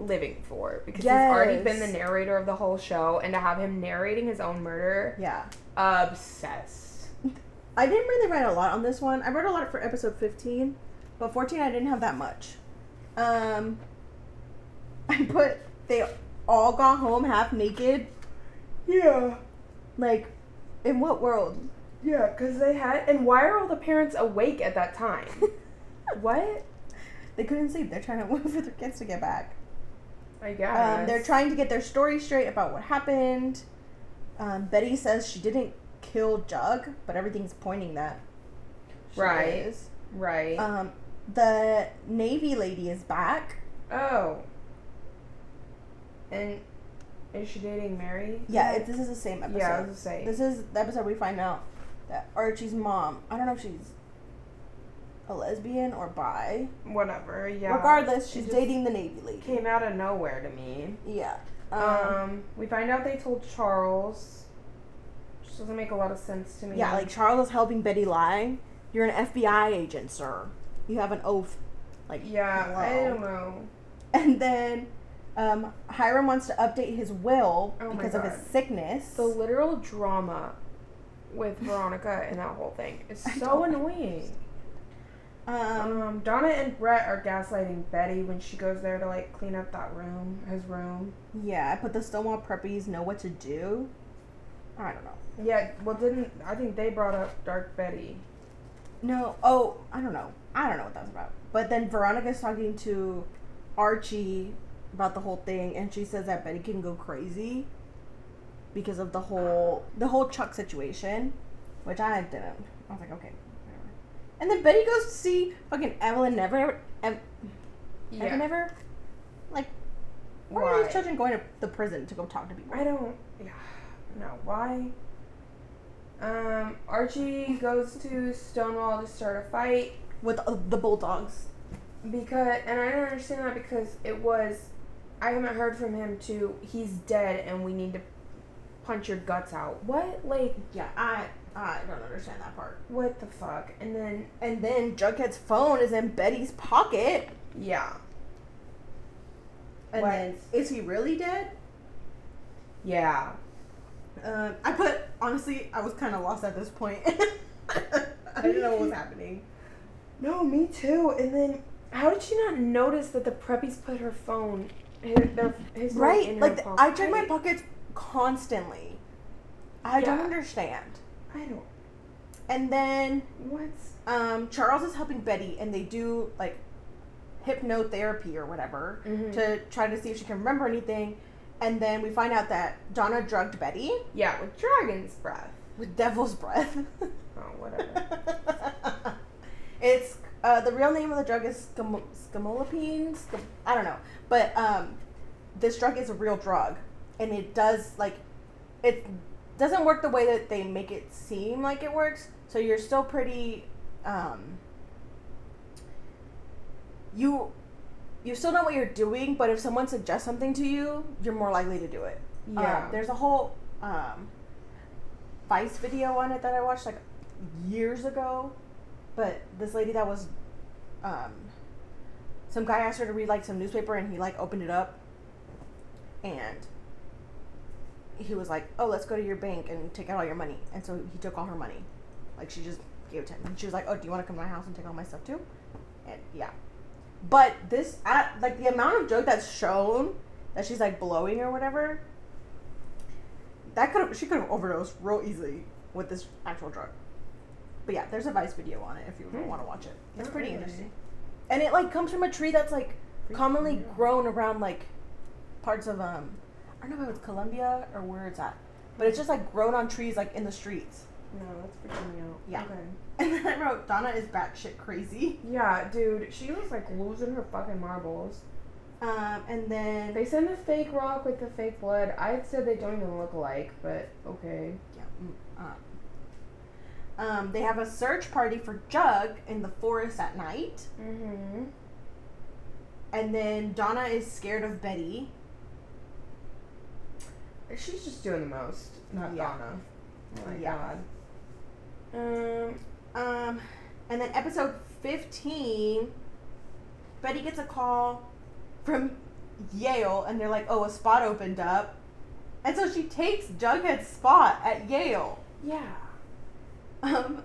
living for because he's already been the narrator of the whole show, and to have him narrating his own murder, Yeah. obsessed. I didn't really write a lot on this one. I wrote a lot for episode 15, but 14 I didn't have that much. Um I put they all got home half naked. Yeah. Like in what world? Yeah, because they had. And why are all the parents awake at that time? what? They couldn't sleep. They're trying to wait for their kids to get back. I guess. Um, they're trying to get their story straight about what happened. Um, Betty says she didn't kill Jug, but everything's pointing that. she Right. is. Right. Um, the Navy lady is back. oh. And is she dating Mary? Yeah, it, this is the same episode. Yeah, I was gonna say. This is the episode we find out that Archie's mom, I don't know if she's a lesbian or bi. Whatever. Yeah. Regardless, she's dating the Navy lady. Came out of nowhere to me. Yeah. Um, Um, we find out they told Charles, which doesn't make a lot of sense to me. yeah, like Charles is helping Betty lie. You're an FBI agent, sir. You have an oath. Like, yeah, I don't know. And then um, Hiram wants to update his will Oh because of his sickness. The literal drama with Veronica and that whole thing is so annoying. Um, Um, Donna and Brett are gaslighting Betty when she goes there to like clean up that room, his room. yeah, I put the Stonewall preppies know what to do. I don't know. Yeah, well, didn't I think they brought up Dark Betty? No. Oh, I don't know. I don't know what that's about. But then Veronica's talking to Archie about the whole thing, and she says that Betty can go crazy because of the whole the whole Chuck situation, which I didn't. I was like, okay. And then Betty goes to see fucking Evelyn Never. Ev- Ever Never. Like, why are Why? these children going to the prison to go talk to people? I don't. Yeah. No. Why? Um, Archie goes to Stonewall to start a fight With uh, the bulldogs. because, and I don't understand that because it was, I haven't heard from him to he's dead and we need to punch your guts out. What? Like, Yeah, I I don't understand that part. what the fuck? And then, And then Jughead's phone is in Betty's pocket. yeah. And What? then is he really dead? Yeah. Um, I put honestly, I was kind of lost at this point. I didn't know what was happening. No, me too. And then, how did she not notice that the preppies put her phone, his, his Right? in Like her the- pocket? I check my pockets constantly. I don't understand. I don't. And then What's um, Charles is helping Betty, and they do like hypnotherapy or whatever Mhm. to try to see if she can remember anything. And then we find out that Donna drugged Betty yeah with dragon's breath? with devil's breath. Oh, whatever. it's uh, the real name of the drug is scam- scamolapine. Scam- I don't know, but um, this drug is a real drug, and it does like it doesn't work the way that they make it seem like it works. So you're still pretty um, you you still know what you're doing, but if someone suggests something to you, you're more likely to do it. Yeah. Um, there's a whole um, Vice video on it that I watched like years ago, but this lady that was, um, some guy asked her to read like some newspaper and he like opened it up, and he was like, "Oh, let's go to your bank and take out all your money," and so he took all her money, like she just gave it to him, and she was like, "Oh, do you want to come to my house and take all my stuff too?" And yeah, but this at like the amount of joke that's shown that she's like blowing or whatever that could have she could have overdosed real easily with this actual drug. But yeah, there's a Vice video on it if you Hmm. want to watch it. It's Not pretty really. interesting. And it like comes from a tree that's like commonly yeah. grown around like parts of um I don't know if it's Colombia or where it's at. But it's just like grown on trees like in the streets. No, that's freaking me out. Yeah. Okay. And then I wrote Donna is batshit crazy. Yeah, dude, she was like losing her fucking marbles. Um and then They send a fake rock with the fake blood. I said they don't even look alike, but okay. Yeah. Um, um, they have a search party for Jug in the forest at night. Mm-hmm. And then Donna is scared of Betty. She's just doing the most. Not Yeah. Donna. Oh my Yeah. god. Um. Um, and then episode 15, Betty gets a call from Yale, and they're like, oh, a spot opened up. And so she takes Jughead's spot at Yale. Yeah. Um,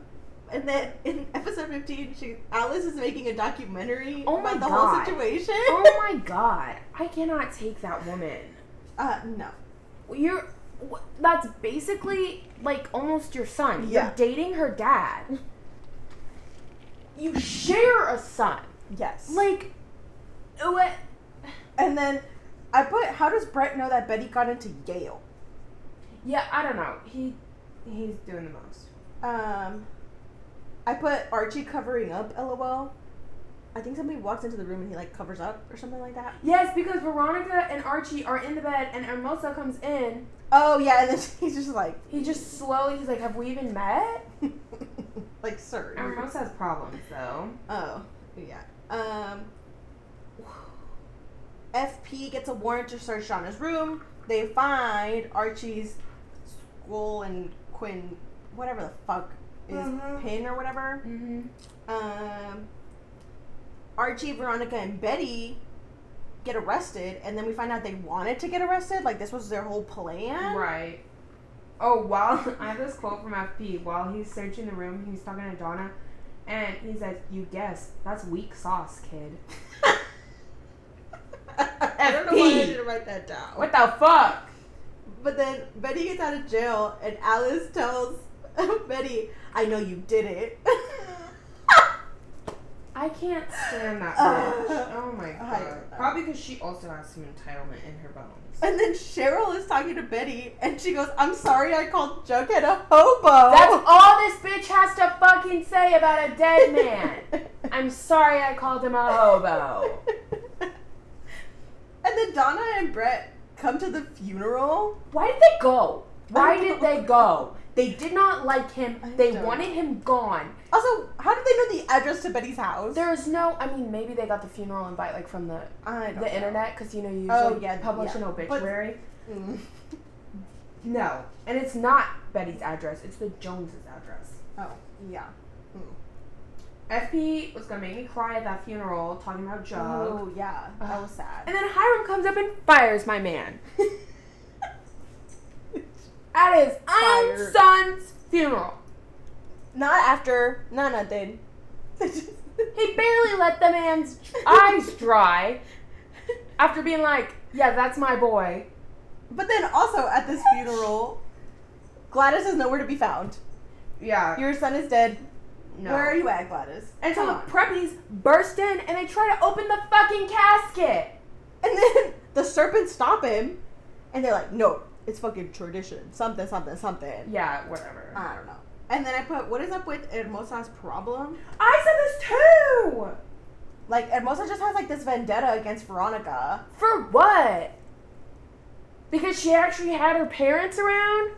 and then in episode 15, she Alice is making a documentary Oh my about the God. whole situation. oh my god. I cannot take that woman. Uh, no. You're. That's basically like almost your son. Yeah. You're dating her dad. You share a son. Yes. Like, what? and then I put, how does Brett know that Betty got into Yale? Yeah, I don't know. He he's doing the most. Um, I put Archie covering up. LOL. I think somebody walks into the room and he like covers up or something like that. Yes, because Veronica and Archie are in the bed, and Hermosa comes in. Oh yeah, and then he's just like, He just slowly, he's like, "Have we even met?" like sir. you're- Hermosa has problems though. Oh yeah. Um. FP gets a warrant to search Donna's room. They find Archie's skull and Quinn, whatever the fuck is Mhm. pin or whatever. Mm-hmm. um, Archie, Veronica, and Betty get arrested, and then we find out they wanted to get arrested. Like this was their whole plan. Right. Oh, while I have this quote from FP while he's searching the room, he's talking to Donna, and he says, "You guessed, that's weak sauce, kid." I don't know why I didn't write that down. What the fuck? But then Betty gets out of jail, and Alice tells Betty, "I know you did it." I can't stand that Uh, bitch. oh my god. Probably because she also has some entitlement in her bones. and then Cheryl is talking to Betty, and she goes, "I'm sorry, I called Jughead a hobo." That's all this bitch has to fucking say about a dead man. I'm sorry I called him a hobo. and then Donna and Brett come to the funeral. Why did they go? Why did they go? They did not like him. I They don't wanted him gone. Also, how did they know the address to Betty's house? There is no. I mean, maybe they got the funeral invite like from the the know. internet because you know you usually Oh, yeah, publish yeah. an But- obituary. Mm. No, and it's not Betty's address. It's the Joneses' address. Oh, yeah. FP was gonna make me cry at that funeral, talking about Jug. Oh, yeah. That was sad. And then Hiram comes up and fires my man at his own son's funeral. Not after. Not nothing. He barely let the man's eyes dry after being like, "Yeah, that's my boy." But then also at this funeral, Gladys is nowhere to be found. Yeah. Your son is dead. no. Where are you at, Gladys? And so Come the on. preppies burst in and they try to open the fucking casket. And then the serpents stop him, and they're like, "No, it's fucking tradition. Something, something, something." Yeah, whatever. I don't know. And then I put, "What is up with Hermosa's problem?" I said this too. Like Hermosa just has like this vendetta against Veronica. For what? Because she actually had her parents around?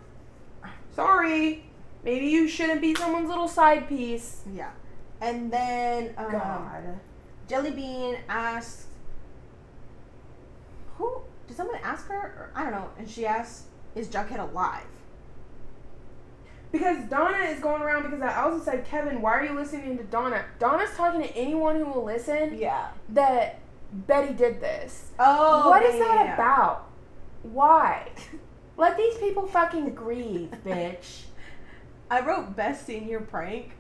Sorry. Maybe you shouldn't be someone's little side piece. Yeah. And then um, God. Jellybean asks, "Who did someone ask her? Or, I don't know." And she asks, "Is Jughead alive?" Because Donna is going around because I also said, Kevin, why are you listening to Donna? Donna's talking to anyone who will listen Yeah. that Betty did this. Oh, what is that yeah. about? Why? Let these people fucking grieve, bitch. I wrote best senior prank.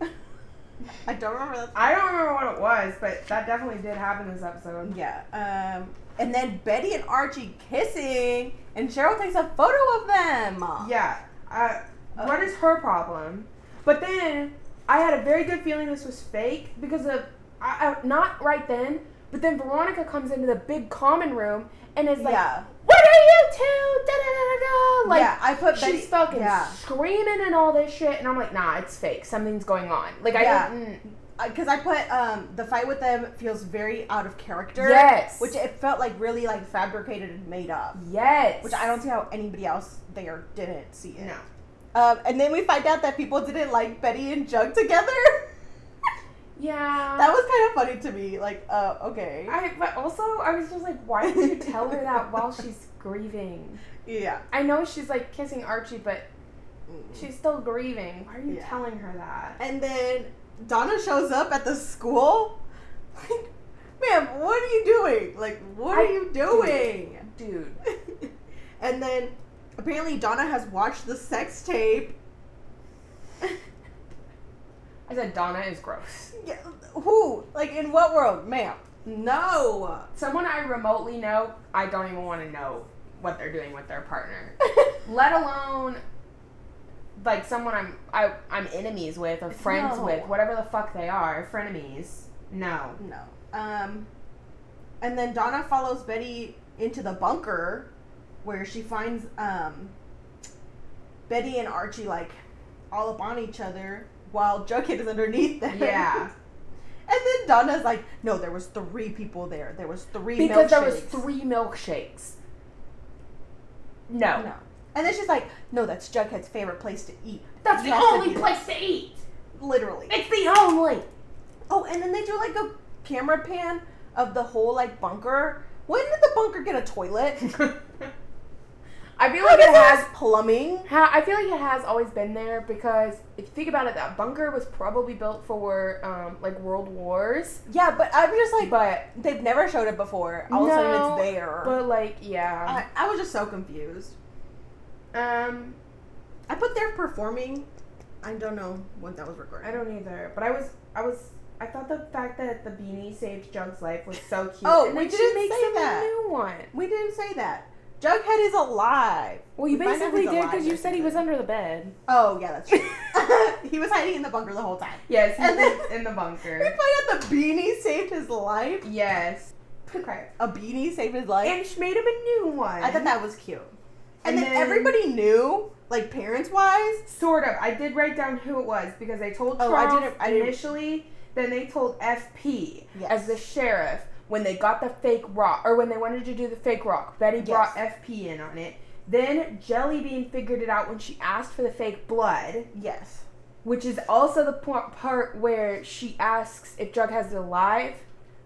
I don't remember that. I don't remember what it was, but that definitely did happen this episode. Yeah. Um. And then Betty and Archie kissing, and Cheryl takes a photo of them. Yeah. Uh, what is her problem? But then I had a very good feeling this was fake because of I, I, not right then, but then Veronica comes into the big common room and is like, yeah. "What are you two? Da da da da da!" Like yeah. I put she's Betty. fucking Yeah. screaming and all this shit, and I'm like, "Nah, it's fake. Something's going on." Like I Yeah. didn't. Because I put um the fight with them feels very out of character. Yes. Which it felt like really like fabricated and made up. Yes. Which I don't see how anybody else there didn't see it. No. Um, and then we find out that people didn't like Betty and Jug together. Yeah. that was kind of funny to me. Like, uh, okay. I, but also, I was just like, why did you tell her that while she's grieving? yeah. I know she's like kissing Archie, but she's still grieving. Why are you Yeah. telling her that? And then Donna shows up at the school. Like, ma'am, what are you doing? Like, what are you doing? Dude. and then apparently Donna has watched the sex tape. I said Donna is gross. Yeah, who? Like, in what world, ma'am? No. Someone I remotely know, I don't even want to know what they're doing with their partner. Let alone like someone I'm I, I'm enemies with or friends No. with, whatever the fuck they are, frenemies. No. No. Um, and then Donna follows Betty into the bunker, where she finds um, Betty and Archie like all up on each other while Jughead is underneath them. Yeah. And then Donna's like, "No, there was three people there. There was three Because there was three milkshakes. No. No. And then she's like, "No, that's Jughead's favorite place to eat. That's the to only place to eat. Literally. It's the only. Oh, and then they do like a camera pan of the whole like bunker. When did the bunker get a toilet? I feel like it has plumbing? Ha- I feel like it has always been there because if you think about it, that bunker was probably built for um, like World Wars. Yeah, but I'm just like, But they've never showed it before. All of a sudden it's there. but like yeah, I, I was just so confused. Um, I put there performing. I don't know what that was recording. I don't either. But I was I was I thought the fact that the beanie saved Jug's life was so cute. Oh, and we didn't makes say that. a new one. We didn't say that. Jughead is alive. Well, you We basically did because you said he was under the bed. Oh yeah, that's true. he was hiding in the bunker the whole time. Yes, he And then- in the bunker. We find out the beanie saved his life. yes. Okay. A beanie saved his life. And she made him a new one. I thought that was cute. And, And then, then- everybody knew, like parents wise. Sort of. I did write down who it was because they told Oh, I Charles didn't- I didn't- initially. Then they told FP Yes. as the sheriff when they got the fake rock, or when they wanted to do the fake rock. Betty brought FP in on it. Then Jellybean figured it out when she asked for the fake blood, Yes. which is also the part where she asks if Jug has it alive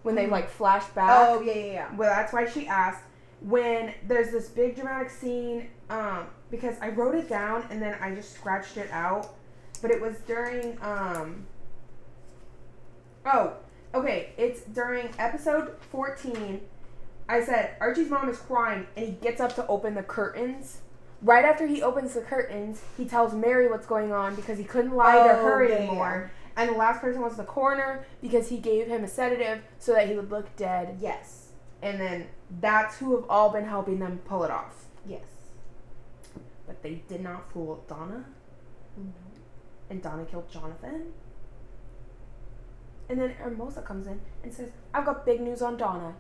when they Mhm. like flash back. Oh yeah, yeah, yeah. Well, that's why she asked. When there's this big dramatic scene um, because I wrote it down and then I just scratched it out. But it was during um Oh, okay. It's during episode 14. I said Archie's mom is crying and he gets up to open the curtains. Right after he opens the curtains, he tells Mary what's going on because he couldn't lie to Oh, her yeah, anymore. And the last person was the coroner because he gave him a sedative so that he would look dead. Yes. And then that's who have all been helping them pull it off. Yes. But they did not fool Donna. Mm-hmm. And Donna killed Jonathan. And then Hermosa comes in and says, I've got big news on Donna.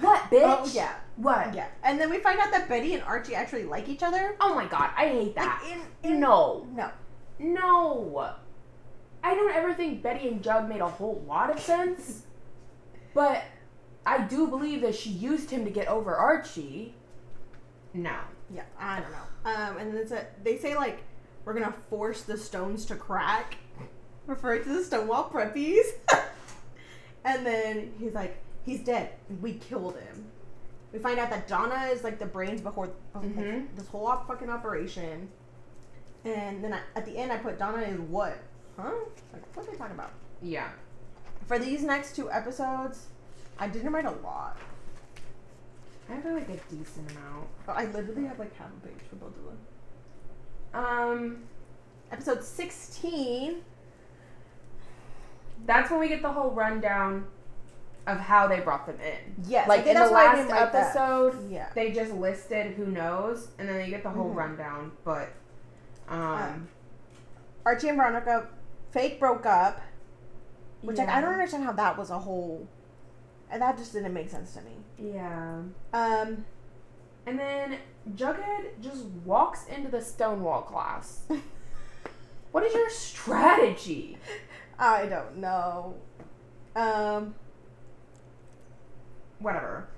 What, oh, bitch? Oh yeah. What? Yeah. And then we find out that Betty and Archie actually like each other. Oh my god, I hate that. Like in, in no. no. No. I don't ever think Betty and Jug made a whole lot of sense. but I do believe that she used him to get over Archie. No. Yeah, I don't know. Um, and then it's a, they say like we're gonna force the stones to crack, referring to the Stonewall Preppies. and then he's like, he's dead. We killed him. We find out that Donna is like the brains before behind Mhm. this whole op- fucking operation. And then I, at the end, I put Donna is what? Huh? Like what are they talking about? Yeah. For these next two episodes, I didn't write a lot. I have like a decent amount. I literally have like half a page for both of them. Um, Episode 16 that's when we get the whole rundown of how they brought them in. Yes, Like in the that's why I last didn't that. episode, Yeah. they just listed who knows, and then you get the whole Mhm. rundown. But, um, Archie and Veronica fake broke up, which like, I don't understand how that was a whole. And that just didn't make sense to me. Yeah. Um, And then Jughead just walks into the Stonewall class. what is your strategy? I don't know. Um, Whatever.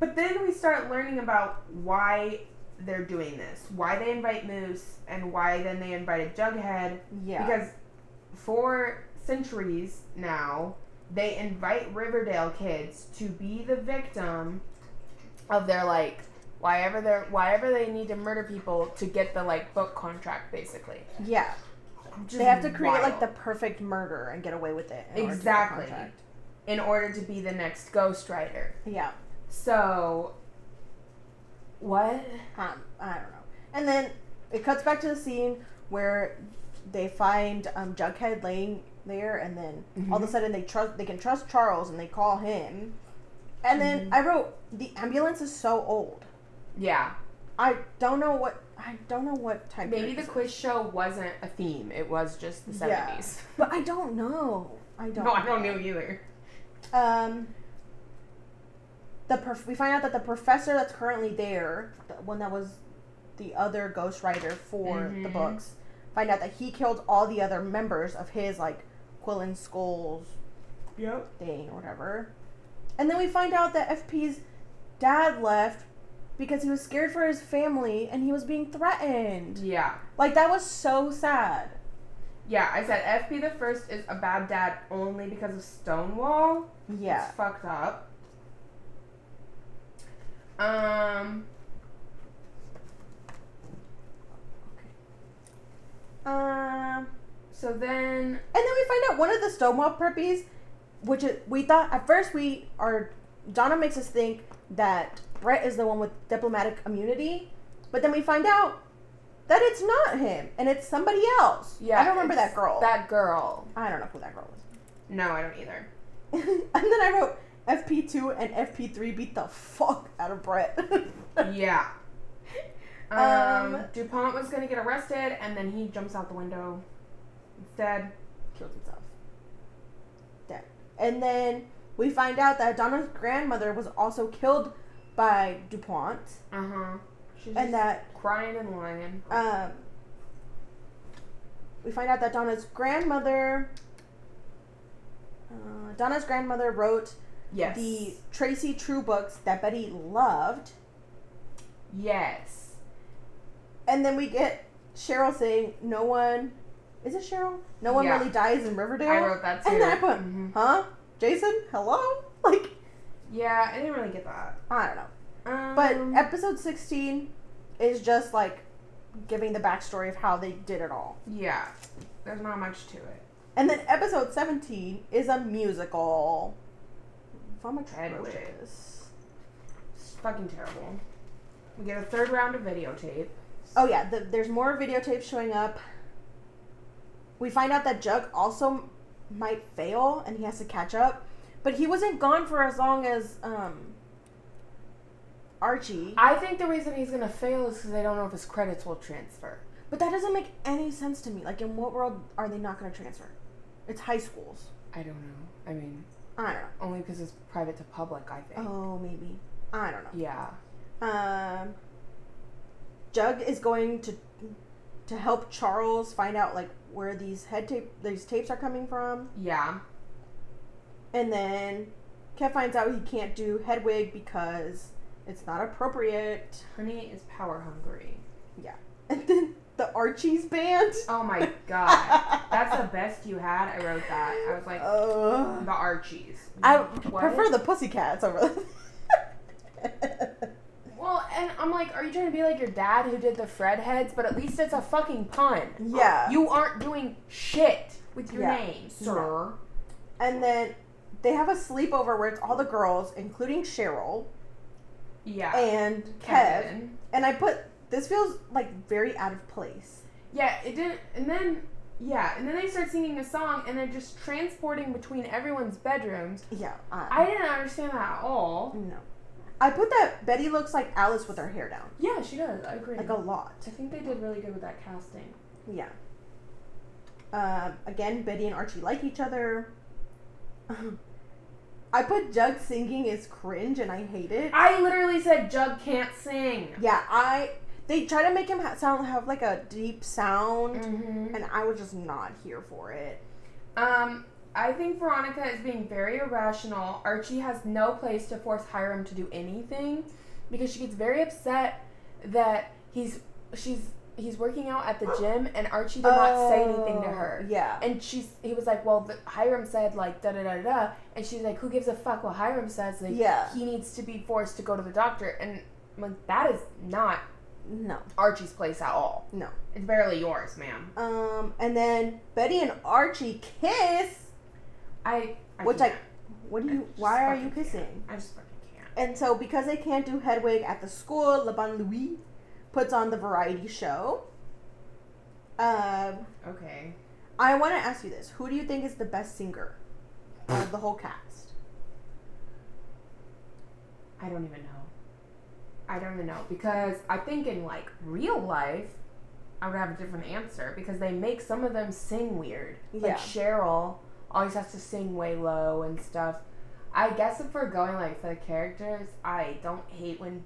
But then we start learning about why they're doing this, why they invite Moose, and why then they invited Jughead. yeah. Because for centuries now, they invite Riverdale kids to be the victim of their like why ever they're why ever they need to murder people to get the like book contract basically. yeah. Just They have to create like the perfect murder and get away with it. in order Exactly. contract. in order to be the next Ghost ghostwriter. Yeah. So what? Um, I don't know. And then it cuts back to the scene where they find um, Jughead laying there, and then all of a Mhm. sudden they trust they can trust Charles, and they call him. And then Mhm. I wrote the ambulance is so old. Yeah. I don't know what I don't know what type. Maybe the quiz show wasn't a theme. It was just the Yeah. 70s. but I don't know. I don't. No, I don't know either. Um. The prof- we find out that the professor that's currently there, the one that was the other ghostwriter for the Mhm. books, find out that he killed all the other members of his like Quill and Skulls Yep. thing or whatever. And then we find out that FP's dad left because he was scared for his family and he was being threatened. Yeah. Like that was so sad. Yeah, I said FP the first is a bad dad only because of Stonewall. Yeah. It's fucked up. Um Okay. Um. so then And then find out one of the Stonewall preppies, which is we thought at first we are Donna makes us think that Brett is the one with diplomatic immunity, but then we find out that it's not him and it's somebody else. yeah I don't remember that girl. That girl. I don't know who that girl was. No, I don't either. and then I wrote FP2 and FP3 beat the fuck out of Brett. yeah. Um, Um, DuPont was gonna get arrested and then he jumps out the window instead. Kills himself. Dead. And then we find out that Donna's grandmother was also killed by DuPont. Uh-huh. She's And that crying and lying. um, we find out that Donna's grandmother, uh, Donna's grandmother wrote Yes. the Tracy True books that Betty loved, Yes. and then we get Cheryl saying, "No one, is it Cheryl? No one Yeah. really dies in Riverdale." I wrote that too. and then I put, Mhm. "Huh, Jason? Hello?" Like Yeah, I didn't really get that. I don't know. Um, But episode sixteen is just like giving the backstory of how they did it all. Yeah. There's not much to it. And then episode 17 is a musical. From Hedwig. atrocious. It's fucking terrible. We get a third round of videotape. Oh yeah, the, there's more videotapes showing up. We find out that Jug also might fail and he has to catch up, but he wasn't gone for as long as um Archie. I think the reason he's gonna fail is because they don't know if his credits will transfer. But that doesn't make any sense to me. Like, in what world are they not going to transfer? It's high schools. I don't know. I mean, I don't know. only because it's private to public, I think. Oh, maybe. I don't know. Yeah. Um, Jug is going to to help Charles find out like where these head tape these tapes are coming from, Yeah. and then Kev finds out he can't do Hedwig because it's not appropriate. Honey is power hungry. Yeah. And then the Archie's band. Oh my god. That's the best you had. I wrote that. I was like, Uh, the Archies. I What? prefer the Pussycats over. Well, and I'm like, are you trying to be like your dad who did the Fred heads? But at least it's a fucking pun. Yeah. You aren't doing shit with your Yeah. name, sir. and then they have a sleepover where it's all the girls, including Cheryl Yeah. and Kev. Kevin. And I put this feels like very out of place. Yeah, it didn't. And then, yeah, and then they start singing a song, and they're just transporting between everyone's bedrooms. Yeah, I didn't understand that at all. no. I put that Betty looks like Alice with her hair down, Yeah, she does. I agree. like a lot. I think they did really good with that casting. Yeah. Um, again, Betty and Archie like each other. I put Jug singing is cringe, and I hate it. I literally said Jug can't sing. Yeah, I. They try to make him ha- sound have like a deep sound, Mm-hmm. and I was just not here for it. Um, I think Veronica is being very irrational. Archie has no place to force Hiram to do anything because she gets very upset that he's she's he's working out at the gym and Archie did not say anything to her. Oh, Yeah. And she's he was like, well, the, Hiram said like da da da da, and she's like, who gives a fuck what Hiram says? Like, Yeah. he needs to be forced to go to the doctor, and like that is not No. Archie's place at all. No. It's barely yours, ma'am. Um, and then Betty and Archie kiss. I, I Which I- can't. What do you? Why are you can't. kissing? I just fucking can't. And so, because they can't do Hedwig at the school, La Bonne Nuit puts on the variety show. Um, Okay. I want to ask you this: Who do you think is the best singer of the whole cast? I don't even know. I don't even know because I think in like real life, I would have a different answer because they make some of them sing weird. Yeah. Like Cheryl always has to sing way low and stuff. I guess if we're going like for the characters, I don't hate when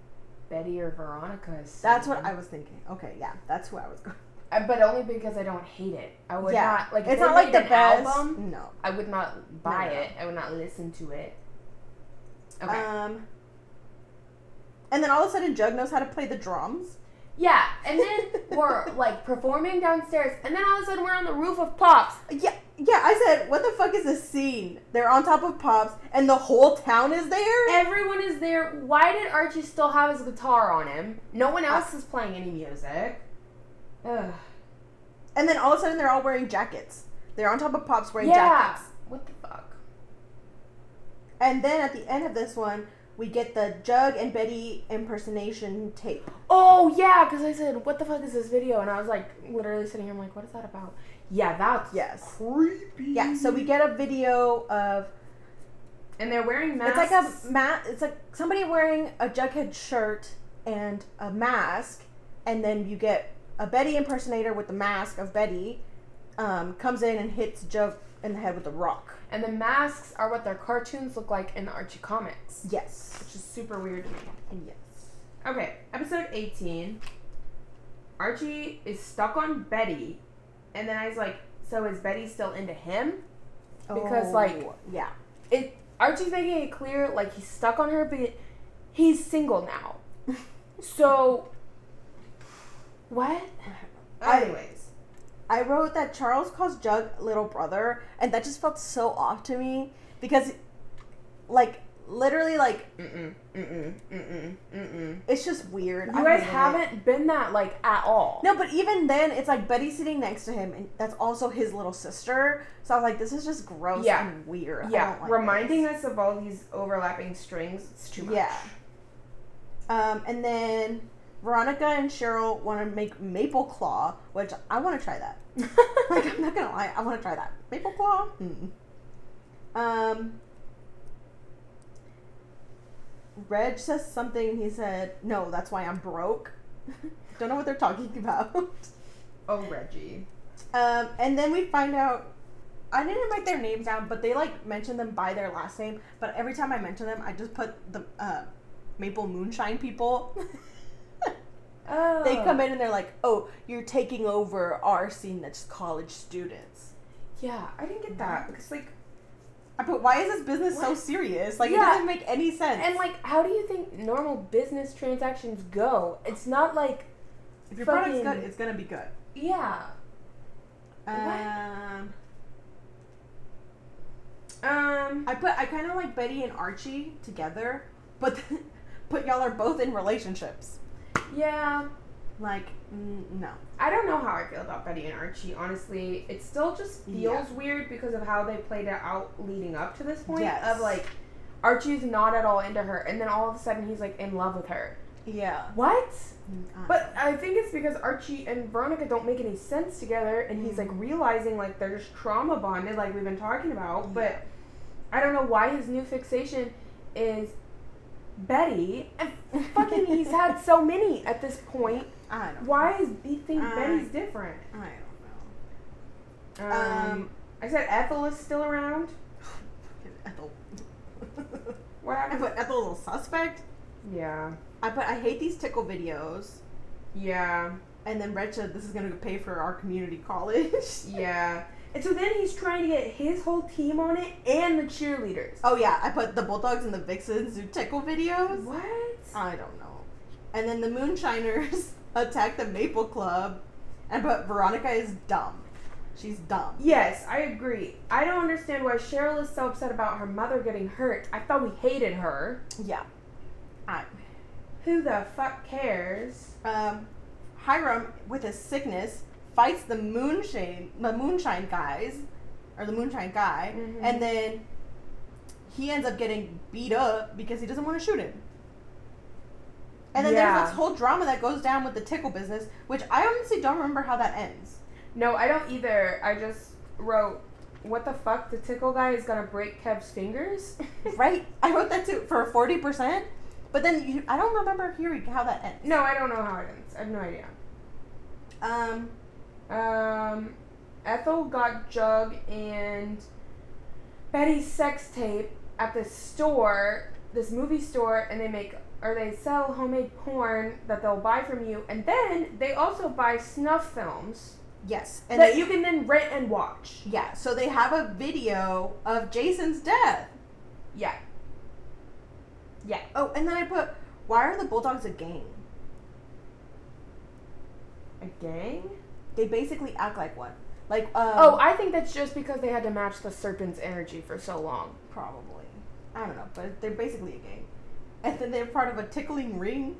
Betty or Veronica is. That's what. I was thinking. Okay, yeah, that's who I was going. Uh, But only because I don't hate it. I would yeah, not like. it's not like the best. Album, No. I would not buy No, no. it. I would not listen to it. Okay. Um. And then all of a sudden, Jug knows how to play the drums. Yeah, and then we're like performing downstairs, and then all of a sudden we're on the roof of Pops. Yeah, yeah. I said, what the fuck is this scene? They're on top of Pops, and the whole town is there. Everyone is there. Why did Archie still have his guitar on him? No one else is playing any music. Ugh. And then all of a sudden, they're all wearing jackets. They're on top of Pops wearing Yeah. jackets. What the fuck? And then at the end of this one, we get the Jug and Betty impersonation tape. Oh yeah, because I said, "What the fuck is this video?" And I was like, literally sitting here, I'm like, "What is that about?" Yeah, that's Yes. creepy. Yeah, so we get a video of and they're wearing masks. it's like a mat. It's like somebody wearing a Jughead shirt and a mask, and then you get a Betty impersonator with the mask of Betty, um, comes in and hits Jug in the head with a rock. and the masks are what their cartoons look like in the Archie comics, Yes. which is super weird to me. Yes. Okay, episode 18. Archie is stuck on Betty, and then I was like, so is Betty still into him? Because, oh, like- Oh, yeah. It Archie's making it clear like he's stuck on her, but he's single now. So what? Anyways, I wrote that Charles calls Jug little brother, and that just felt so off to me because, like, literally like Mm-mm, mm-mm, mm-mm, mm-mm. it's just weird. You I guys haven't been that like at all. No, but even then, it's like Betty sitting next to him, and that's also his little sister. So I was like, this is just gross Yeah. and weird. I Yeah, don't like reminding this. us of all these overlapping strings. It's too much. Yeah. Um, and then Veronica and Cheryl want to make Maple Claw, which I want to try that. like, I'm not gonna lie, I want to try that. Maple Claw? Mm. Um, Reg says something. He said, "No, that's why I'm broke." Don't know what they're talking about. oh, Reggie. Um, and then we find out. I didn't write their names down, but they like mention them by their last name. But every time I mention them, I just put the uh, Maple Moonshine people. Oh. they come in and they're like, "Oh, you're taking over our scene that's college students." Yeah, I didn't get that because like, I put, "Why is this business so serious? Like, it doesn't make any sense." and like, how do you think normal business transactions go? It's not like, if your product's good, it's gonna be good. yeah. Um, Um. I put I kind of like Betty and Archie together, but but y'all are both in relationships. Yeah. Like, mm, no. I don't know how I feel about Betty and Archie. Honestly, it still just feels Yeah. weird because of how they played it out leading up to this point. Yes. Of like, Archie's not at all into her, and then all of a sudden he's like in love with her. Yeah. What? Mm, But I think it's because Archie and Veronica don't make any sense together, and he's like Mm. realizing like they're just trauma bonded, like we've been talking about. But I don't know why his new fixation is Betty. And fucking, he's had so many at this point. I don't. Know. Why is he think I- Betty's different? I don't know. Um, Um, I said Ethel is still around. Ethel. What I put Ethel a little suspect. Yeah, I put I hate these tickle videos. yeah, And then Red said this is gonna pay for our community college. yeah. And so then he's trying to get his whole team on it and the cheerleaders. oh yeah, I put the Bulldogs and the Vixens do tickle videos. What? I don't know. And then the Moonshiners attack the Maple Club, and but Veronica is dumb. She's dumb. Yes, I agree. I don't understand why Cheryl is so upset about her mother getting hurt. I thought we hated her. Yeah. I Who the fuck cares? um, Hiram with his sickness fights the moonshine the moonshine guys or the moonshine guy Mhm. and then he ends up getting beat up because he doesn't want to shoot him and then Yeah. there's this whole drama that goes down with the tickle business which i honestly don't remember how that ends No, I don't either. I just wrote, what the fuck? The tickle guy is gonna break Kev's fingers? right i wrote that too for 40% but then you, i don't remember hearing how that ends no, I don't know how it ends. I have no idea. um Um, Ethel got Jug and Betty's sex tape at this store, this movie store, and they make or they sell homemade porn that they'll buy from you, and then they also buy snuff films yes and that they- you can then rent and watch. yeah so they have a video of jason's death Yeah. Yeah. Oh, and then I put, why are the Bulldogs a gang? A gang? They basically act like one. Like, um, oh, I think that's just because they had to match the serpent's energy for so long. probably. I don't know, but they're basically a gang. And then they're part of a tickling ring.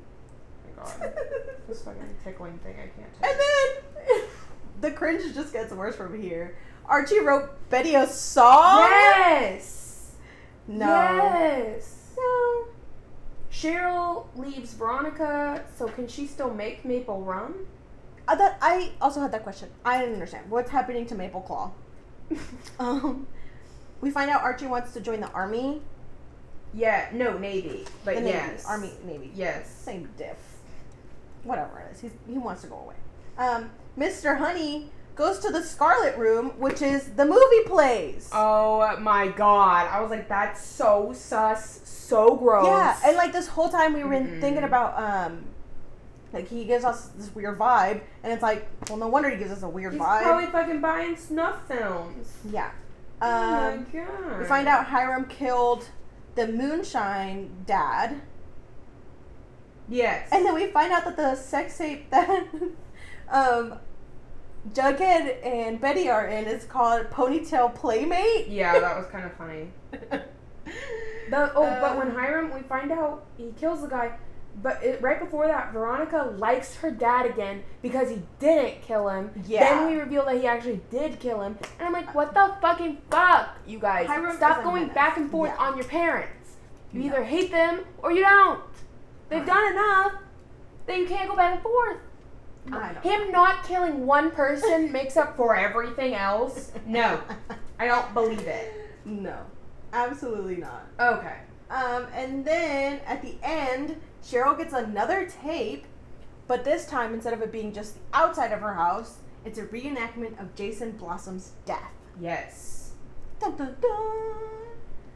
Oh my god. this fucking tickling thing, I can't Take. And then the cringe just gets worse from here. Archie wrote Betty a song. Yes! No. Yes! No. Cheryl leaves Veronica, so can she still make maple rum? Uh, that I also had that question. I didn't understand what's happening to Maple Club. um, we find out Archie wants to join the army. Yeah, no, Navy. But the Navy, yes. army, navy. Yes. same diff. Whatever it is, He's, he wants to go away. Um, Mr. Honey goes to the Scarlet Room, which is the movie plays. Oh my god. I was like, that's so sus, so gross. yeah, and like this whole time we were Mm-mm. thinking about um, like he gives us this weird vibe, and it's like, well, no wonder he gives us a weird vibe. He's vibe. probably fucking buying snuff films. yeah. oh Um, my god. we find out Hiram killed the Moonshine dad, Yes. and then we find out that the sex tape that um, Jughead and Betty are in is called Ponytail Playmate. yeah, that was kind of funny. The, oh, but when Um, Hiram, we find out he kills the guy. But it, right before that, Veronica likes her dad again because he didn't kill him. Yeah. Then we reveal that he actually did kill him, and I'm like, what the fucking fuck, you guys? Hiram Stop going back and forth Yeah. on your parents. You No. either hate them or you don't. They've done enough that you can't go back and forth. Him not killing one person makes up for everything else. No, I don't believe it. No, absolutely not. Okay. Um, and then at the end, Cheryl gets another tape, but this time instead of it being just the outside of her house, it's a reenactment of Jason Blossom's death. Yes. Dun, dun, dun.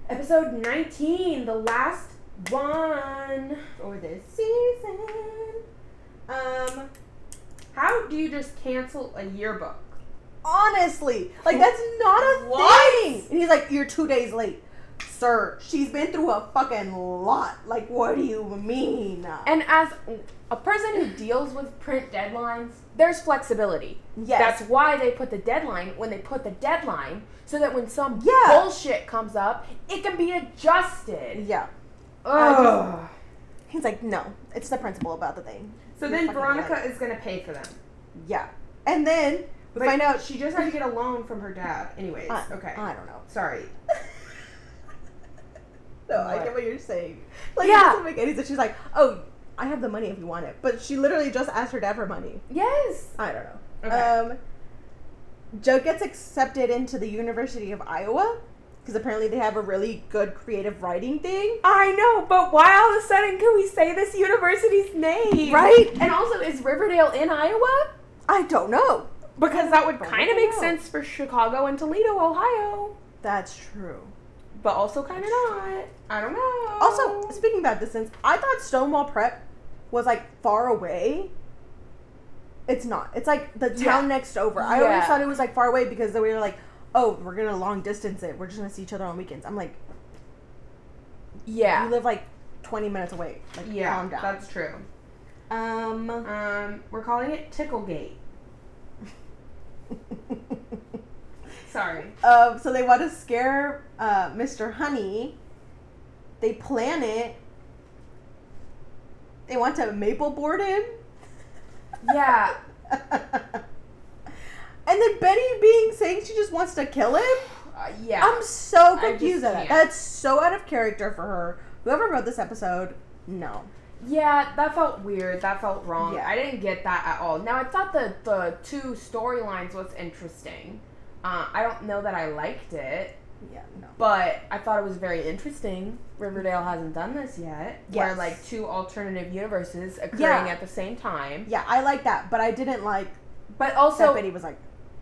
Episode 19, the last one. For this season. Um, How do you just cancel a yearbook? honestly, like that's not a What? thing. And he's like, "You're two days late." Sir, she's been through a fucking lot. Like, what do you mean? And as a person who deals with print deadlines, there's flexibility. yes. That's why they put the deadline when they put the deadline, so that when some Yeah. bullshit comes up, it can be adjusted. yeah. Ugh. He's like, no, it's the principle about the thing. So You're then Veronica right. is gonna pay for them. Yeah. And then we But find out. she just had to get a loan from her dad. Anyways, I, okay. I don't know. Sorry. no, I get what you're saying. Like, Yeah. it doesn't make any sense. She's like, oh, I have the money if you want it. But she literally just asked her dad for money. Yes. I don't know. Okay. Um, Joe gets accepted into the University of Iowa because apparently they have a really good creative writing thing. I know, but why all of a sudden can we say this university's name? Right? And also, is Riverdale in Iowa? I don't know. Because that would kind of make know. sense for Chicago and Toledo, Ohio. That's true. But also kind of not. I don't know. Also, speaking about distance, I thought Stonewall Prep was like far away. It's not. It's like the town Yeah. next over. I always thought it was like far away because we were like, oh, we're gonna long distance it. We're just gonna see each other on weekends. I'm like, yeah. you live like 20 minutes away. Like, yeah, that's true. um. Um, we're calling it Ticklegate. Sorry. um. So they want to scare uh, Mr. Honey. They plan it. They want to maple board him. Yeah. and then Betty being saying she just wants to kill him. Uh, yeah. I'm so confused at that. That's so out of character for her. Whoever wrote this episode, no. Yeah, that felt weird. That felt wrong. Yeah. I didn't get that at all. Now I thought the the two storylines was interesting. Uh, I don't know that I liked it, Yeah, no. but I thought it was very interesting. Riverdale hasn't done this yet, where like two alternative universes occurring Yeah. at the same time. Yeah, I like that, but I didn't like But that also, Betty was like,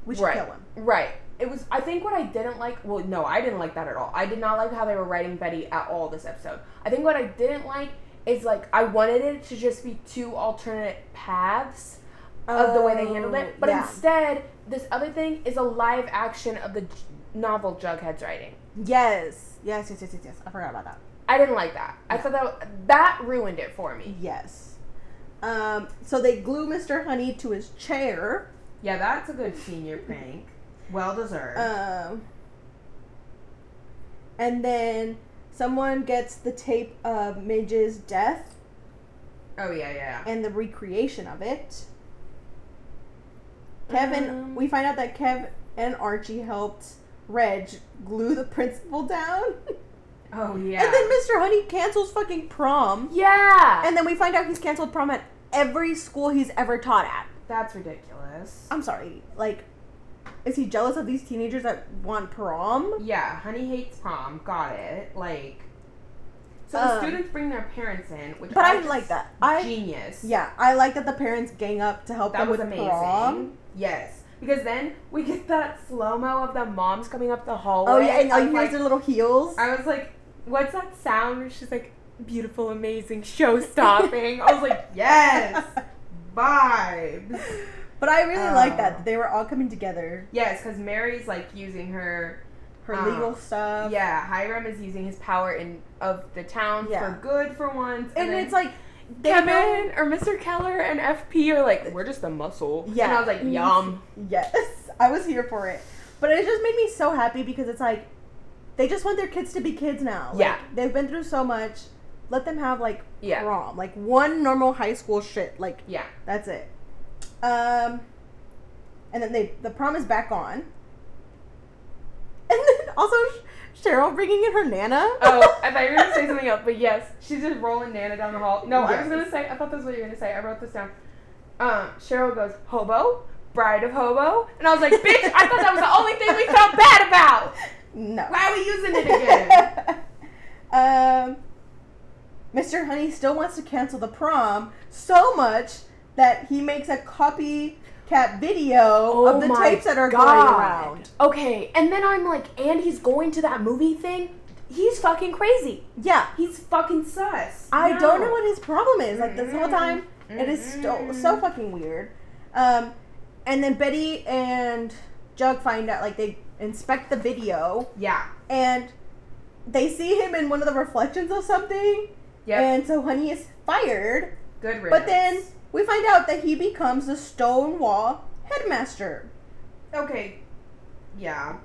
we should right, kill him. right. It was. I think what I didn't like. Well, no, I didn't like that at all. I did not like how they were writing Betty at all this episode. I think what I didn't like is like I wanted it to just be two alternate paths of the way they handled it. But Oh, yeah. instead, this other thing is a live action of the j- novel Jughead's writing. Yes. Yes, yes, yes, yes, yes. I forgot about that. I didn't like that. I thought that that ruined it for me. Yes. Um, so they glue Mr. Honey to his chair. Yeah, that's a good senior prank. Well deserved. Um, and then someone gets the tape of Midge's death oh yeah, yeah. and the recreation of it. Kevin, Um. we find out that Kev and Archie helped Reg glue the principal down. Oh yeah. And then Mr. Honey cancels fucking prom. yeah. And then we find out he's canceled prom at every school he's ever taught at. that's ridiculous. I'm sorry. Like, is he jealous of these teenagers that want prom? Yeah, Honey hates prom. Got it. Like, so the Um, students bring their parents in, which is But I like that. I genius. yeah, I like that the parents gang up to help that them was with amazing. prom. Yes, because then we get that slow mo of the moms coming up the hallway. Oh yeah, and all you hear like- their little heels. I was like, "What's that sound?" She's like, "Beautiful, amazing, show stopping." I was like, "Yes, vibes." But I really like Oh. that that they were all coming together. Yes, because Mary's like using her Her Um, legal stuff. Yeah, Hiram is using his power in of the town Yeah. for good for once, and then it's like Kevin or Mr. Keller and FP are like, we're just the muscle. Yeah. and I was like, yum. Yes, I was here for it. But it just made me so happy because it's like they just want their kids to be kids now. Like, Yeah. they've been through so much. Let them have like Yeah. prom, like one normal high school shit. Like Yeah. that's it. Um, and then they the prom is back on. And then also Cheryl bringing in her nana. Oh, I thought you were gonna say something else, but yes, she's just rolling Nana down the hall. No, I was gonna say. I thought that's what you were gonna say. I wrote this down. Um, Cheryl goes hobo, bride of hobo, and I was like, bitch, I thought that was the only thing we felt bad about. no. Why are we using it again? um, Mr. Honey still wants to cancel the prom so much that he makes a copycat video of the Oh tapes that are God. going around. Okay, and then I'm like, and he's going to that movie thing. He's fucking crazy. Yeah. He's fucking sus. I No. don't know what his problem is. Like this whole time, it is so, so fucking weird. Um, and then Betty and Jug find out, like they inspect the video, Yeah. and they see him in one of the reflections of something, Yeah, and so Honey is fired. Good riddance. But then we find out that he becomes the Stonewall headmaster. Okay. Yeah.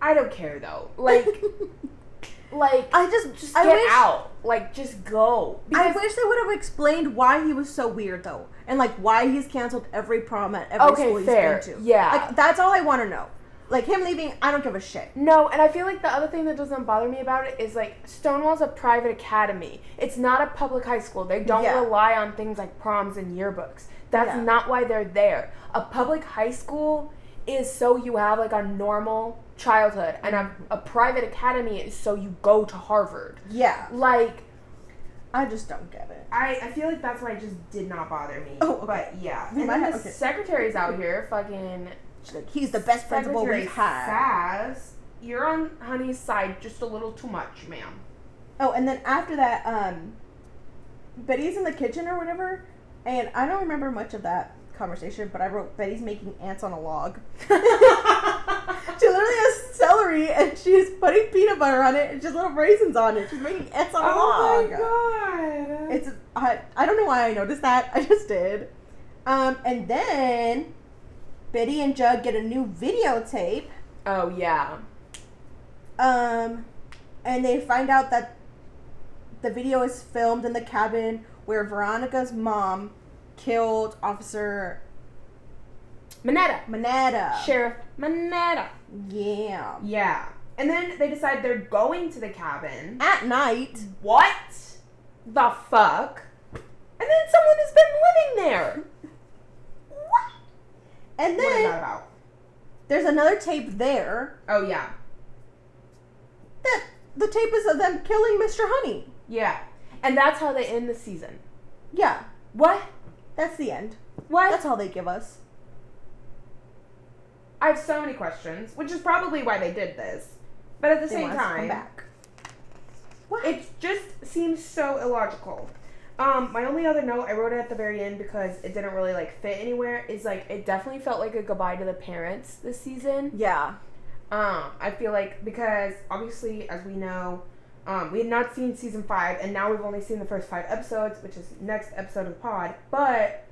I don't care though. Like, like, I just, just I get wish, out. Like, just go. I wish they would have explained why he was so weird though, and like why he's canceled every prom at every Okay, school he's fair. been to. Yeah. like that's all I want to know. Like him leaving, I don't give a shit. No, and I feel like the other thing that doesn't bother me about it is like Stonewall's a private academy. It's not a public high school. They don't Yeah. rely on things like proms and yearbooks. That's Yeah. not why they're there. A public high school is so you have like a normal childhood, and a, a private academy is so you go to Harvard. Yeah, Like, I just don't get it. I, I feel like that's why it just did not bother me. Oh, okay. But yeah. And then the okay. secretary's out here fucking She's like, he's the best principal we've had. You're on Honey's side just a little too much, ma'am. Oh, and then after that, um, Betty's in the kitchen or whatever, and I don't remember much of that conversation, but I wrote Betty's making ants on a log. she literally has celery and she's putting peanut butter on it and just little raisins on it. She's making ants on a oh log. Oh my god. It's I, I don't know why I noticed that. I just did. Um, and then Betty and Jug get a new videotape. oh yeah. Um, and they find out that the video is filmed in the cabin where Veronica's mom killed Officer Minetta. Manetta. Sheriff Minetta. Yeah. Yeah. And then they decide they're going to the cabin. At night. What the fuck? And then someone has been living there. And What is then that about? there's another tape there. Oh yeah. That the tape is of them killing Mr. Honey. Yeah. And that's how they end the season. Yeah. What? That's the end. What? That's all they give us. I have so many questions, which is probably why they did this. But at the They same want us to time, come back. What? it just seems so illogical. Um, my only other note, I wrote it at the very end because it didn't really like fit anywhere. Is like it definitely felt like a goodbye to the parents this season. yeah. Um, I feel like because obviously, as we know, um, we had not seen season five, and now we've only seen the first five episodes, which is next episode of the pod. But,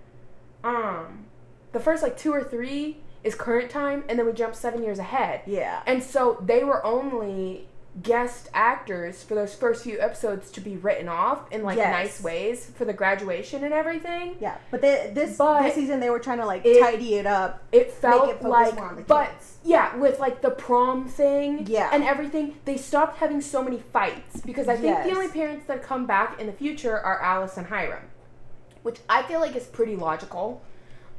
um, the first like two or three is current time, and then we jump seven years ahead. Yeah. And so they were only guest actors for those first few episodes to be written off in like Yes. nice ways for the graduation and everything. Yeah. But they, this But this season they were trying to like it- tidy it up. It felt it like, more on the but yeah, with like the prom thing, Yeah. and everything, they stopped having so many fights because I think Yes. the only parents that come back in the future are Alice and Hiram, which I feel like is pretty logical,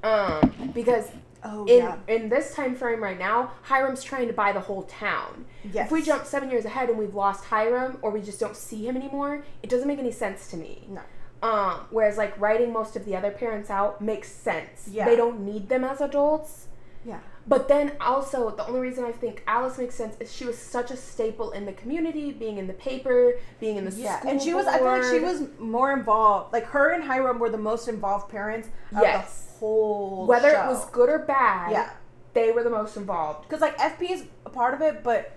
um, because Oh in yeah. in this time frame right now, Hiram's trying to buy the whole town. Yes. If we jump seven years ahead and we've lost Hiram or we just don't see him anymore, it doesn't make any sense to me. No. Um, whereas like writing most of the other parents out makes sense. Yeah. They don't need them as adults. Yeah. But then also the only reason I think Alice makes sense is she was such a staple in the community, being in the paper, being in the Yeah, school and she was. I feel like she was more involved. Like her and Hiram were the most involved parents of Yes. Whole whether show. it was good or bad. Yeah, they were the most involved. because like FP is a part of it, but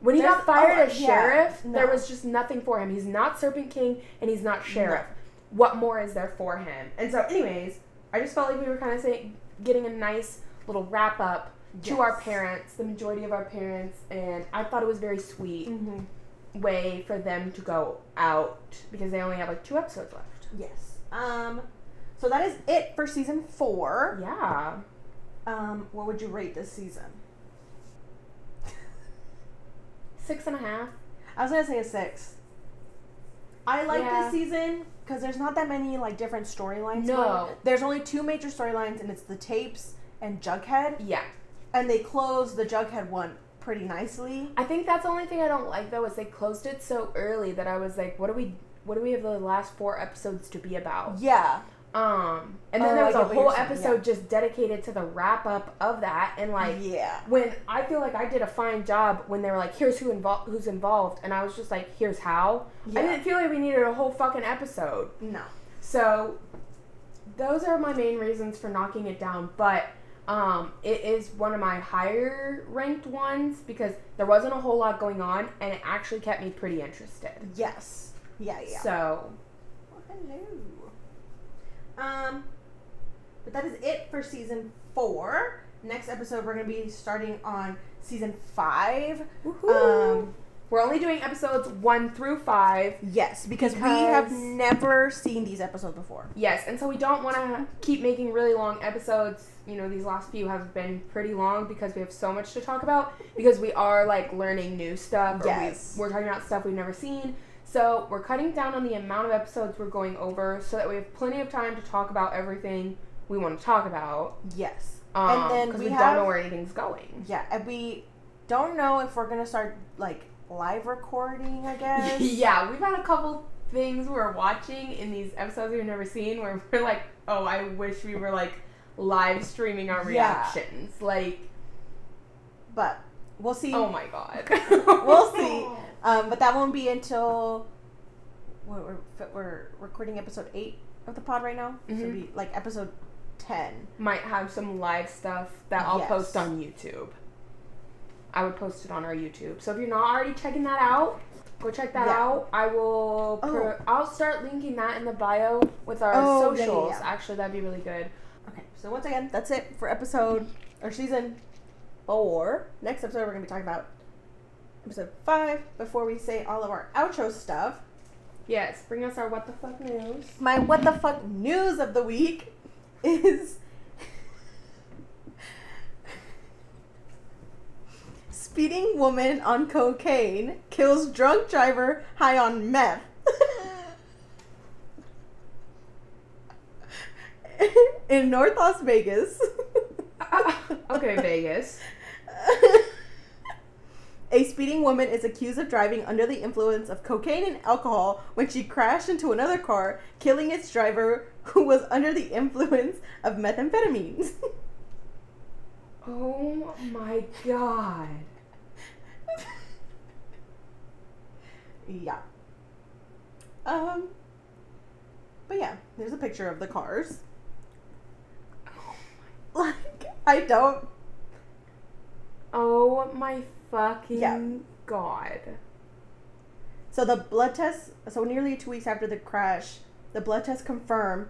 When he There's- got fired oh, as yeah, sheriff, there was just nothing for him. He's not Serpent King and he's not sheriff. What more is there for him? And so, anyways, I just felt like we were kind of saying, getting a nice little wrap up to our parents, the majority of our parents, and I thought it was very sweet Mm-hmm. way for them to go out because they only have like two episodes left. Yes. Um. So that is it for season four. Yeah. Um. What would you rate this season? Six and a half. I was gonna say a six. I like Yeah. this season because there's not that many like different storylines. No. There's only two major storylines, and it's the tapes and Jughead, Yeah. and they closed the Jughead one pretty nicely. I think that's the only thing I don't like though is they closed it so early that I was like, what do we what do we have the last four episodes to be about? Yeah. Um and then Oh, there was a whole episode yeah. just dedicated to the wrap up of that and like yeah. when I feel like I did a fine job when they were like, here's who involved who's involved and I was just like, here's how. Yeah. I didn't feel like we needed a whole fucking episode. No. So those are my main reasons for knocking it down, but um, it is one of my higher ranked ones because there wasn't a whole lot going on and it actually kept me pretty interested. Yes. Yeah. Yeah. So Well, hello. Um, but that is it for season four. Next episode, we're gonna be starting on season five. Um, we're only doing episodes one through five. yes, because, we have never seen these episodes before. Yes, and so we don't want to keep making really long episodes. You know, these last few have been pretty long because we have so much to talk about because we are like learning new stuff. Yes. we, we're talking about stuff we've never seen. So we're cutting down on the amount of episodes we're going over so that we have plenty of time to talk about everything we want to talk about. Yes. Um, And then we we, have- don't know where anything's going. Yeah, and we don't know if we're gonna start like live recording. I guess. yeah, we've had a couple things we're watching in these episodes we've never seen where we're like, oh, I wish we were like live streaming our Yeah. reactions. Like, But we'll see. oh my god. We'll see. Um, but that won't be until we're, we're, we're recording episode eight of the pod right now. So it'll Mhm. be like episode ten. Might have some live stuff that I'll Yes. post on YouTube. I would post it on our YouTube. So if you're not already checking that out, go check that Yeah. out. I will. Oh. I'll start linking that in the bio with our Oh, yeah, yeah, socials. yeah. Actually, that'd be really good. Okay, so once again, that's it for episode or season four. Next episode, we're gonna be talking about episode five. Before we say all of our outro stuff, Yes, bring us our what the fuck news. my what the fuck news of the week is speeding woman on cocaine kills drunk driver high on meth. In North Las Vegas. okay, Vegas. A speeding woman is accused of driving under the influence of cocaine and alcohol when she crashed into another car, killing its driver who was under the influence of methamphetamines. Oh my god. yeah. Um But yeah, there's a picture of the cars. Like I don't Oh my fucking Yeah. god. So the blood test. So nearly two weeks after the crash, the blood test confirmed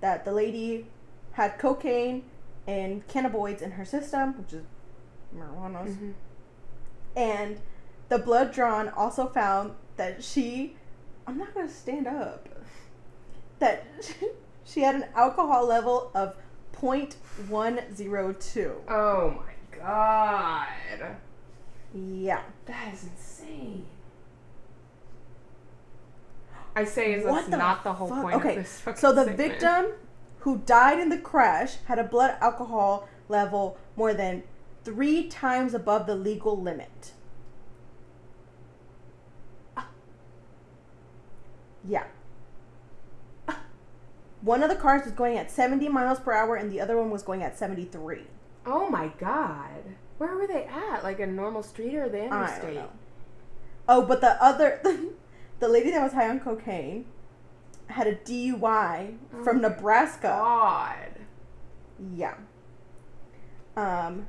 that the lady had cocaine and cannabinoids in her system, which is marijuana. Mm-hmm. And the blood drawn also found that she. I'm not gonna stand up. That she had an alcohol level of 0.102. Oh my god. Yeah. That is insane. I say is that's the not the whole fuck? point Okay, of this fucking So the segment. victim who died in the crash had a blood alcohol level more than three times above the legal limit. Yeah. One of the cars was going at 70 miles per hour and the other one was going at 73. Oh my god. Where were they at? Like a normal street or the interstate? Oh, but the other, the lady that was high on cocaine had a DUI Oh from Nebraska. God. Yeah. Um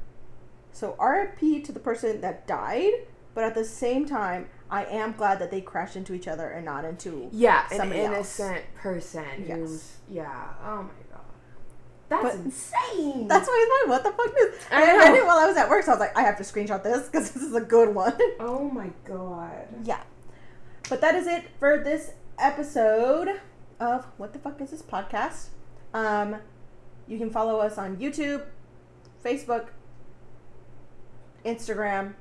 so RIP to the person that died, but at the same time, I am glad that they crashed into each other and not into Yeah, an Somebody else. innocent person Yes. who's yeah. Oh my god. That's But- insane. That's why it's my what the fuck is this. I And I read it while I was at work, so I was like, I have to screenshot this because this is a good one. oh my god. yeah. But that is it for this episode of What the Fuck Is This Podcast. Um, you can follow us on YouTube, Facebook, Instagram,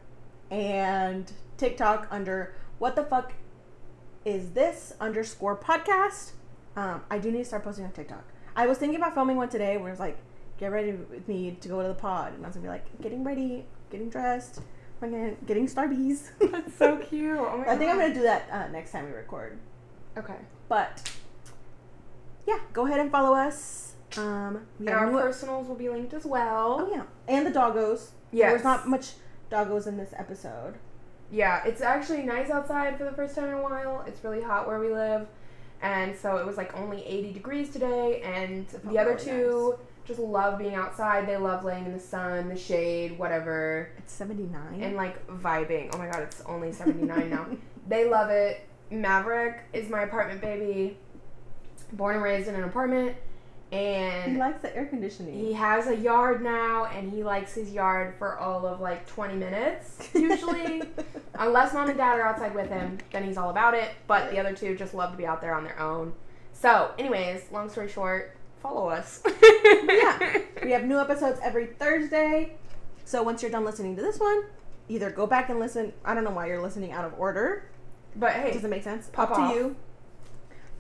and TikTok under What the Fuck Is This underscore podcast. Um, I do need to start posting on TikTok. I was thinking about filming one today where it's like, get ready with me to go to the pod. And I was gonna be like, getting ready, getting dressed, fucking getting Starbies. That's so cute. Oh my I think I'm gonna do that uh, next time we record. Okay. But yeah, go ahead and follow us. Um, And our new- personals will be linked as well. oh yeah, and the doggos. Yeah. There's not much doggos in this episode. Yeah, it's actually nice outside for the first time in a while. It's really hot where we live. And so it was like only 80 degrees today. And the other really two just love being outside. They love laying in the sun, the shade, whatever. It's 79. And like vibing. Oh my god, it's only 79 now. They love it. Maverick is my apartment baby. Born and raised in an apartment. He likes the air conditioning. he has a yard now, and he likes his yard for all of like 20 minutes, usually. Unless mom and dad are outside with him, then he's all about it. But the other two just love to be out there on their own. So, anyways, long story short, follow us. yeah, we have new episodes every Thursday. So once you're done listening to this one, either go back and listen. I don't know why you're listening out of order. But hey, does it make sense. Pop Up off. to you.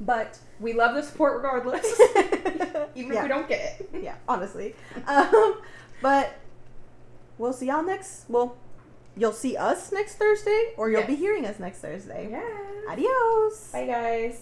But we love the support regardless, even yeah. if we don't get it. yeah, honestly. Um, but we'll see y'all next. Well, you'll see us next Thursday, or you'll be hearing us next Thursday. Yeah. Adios. Bye, guys.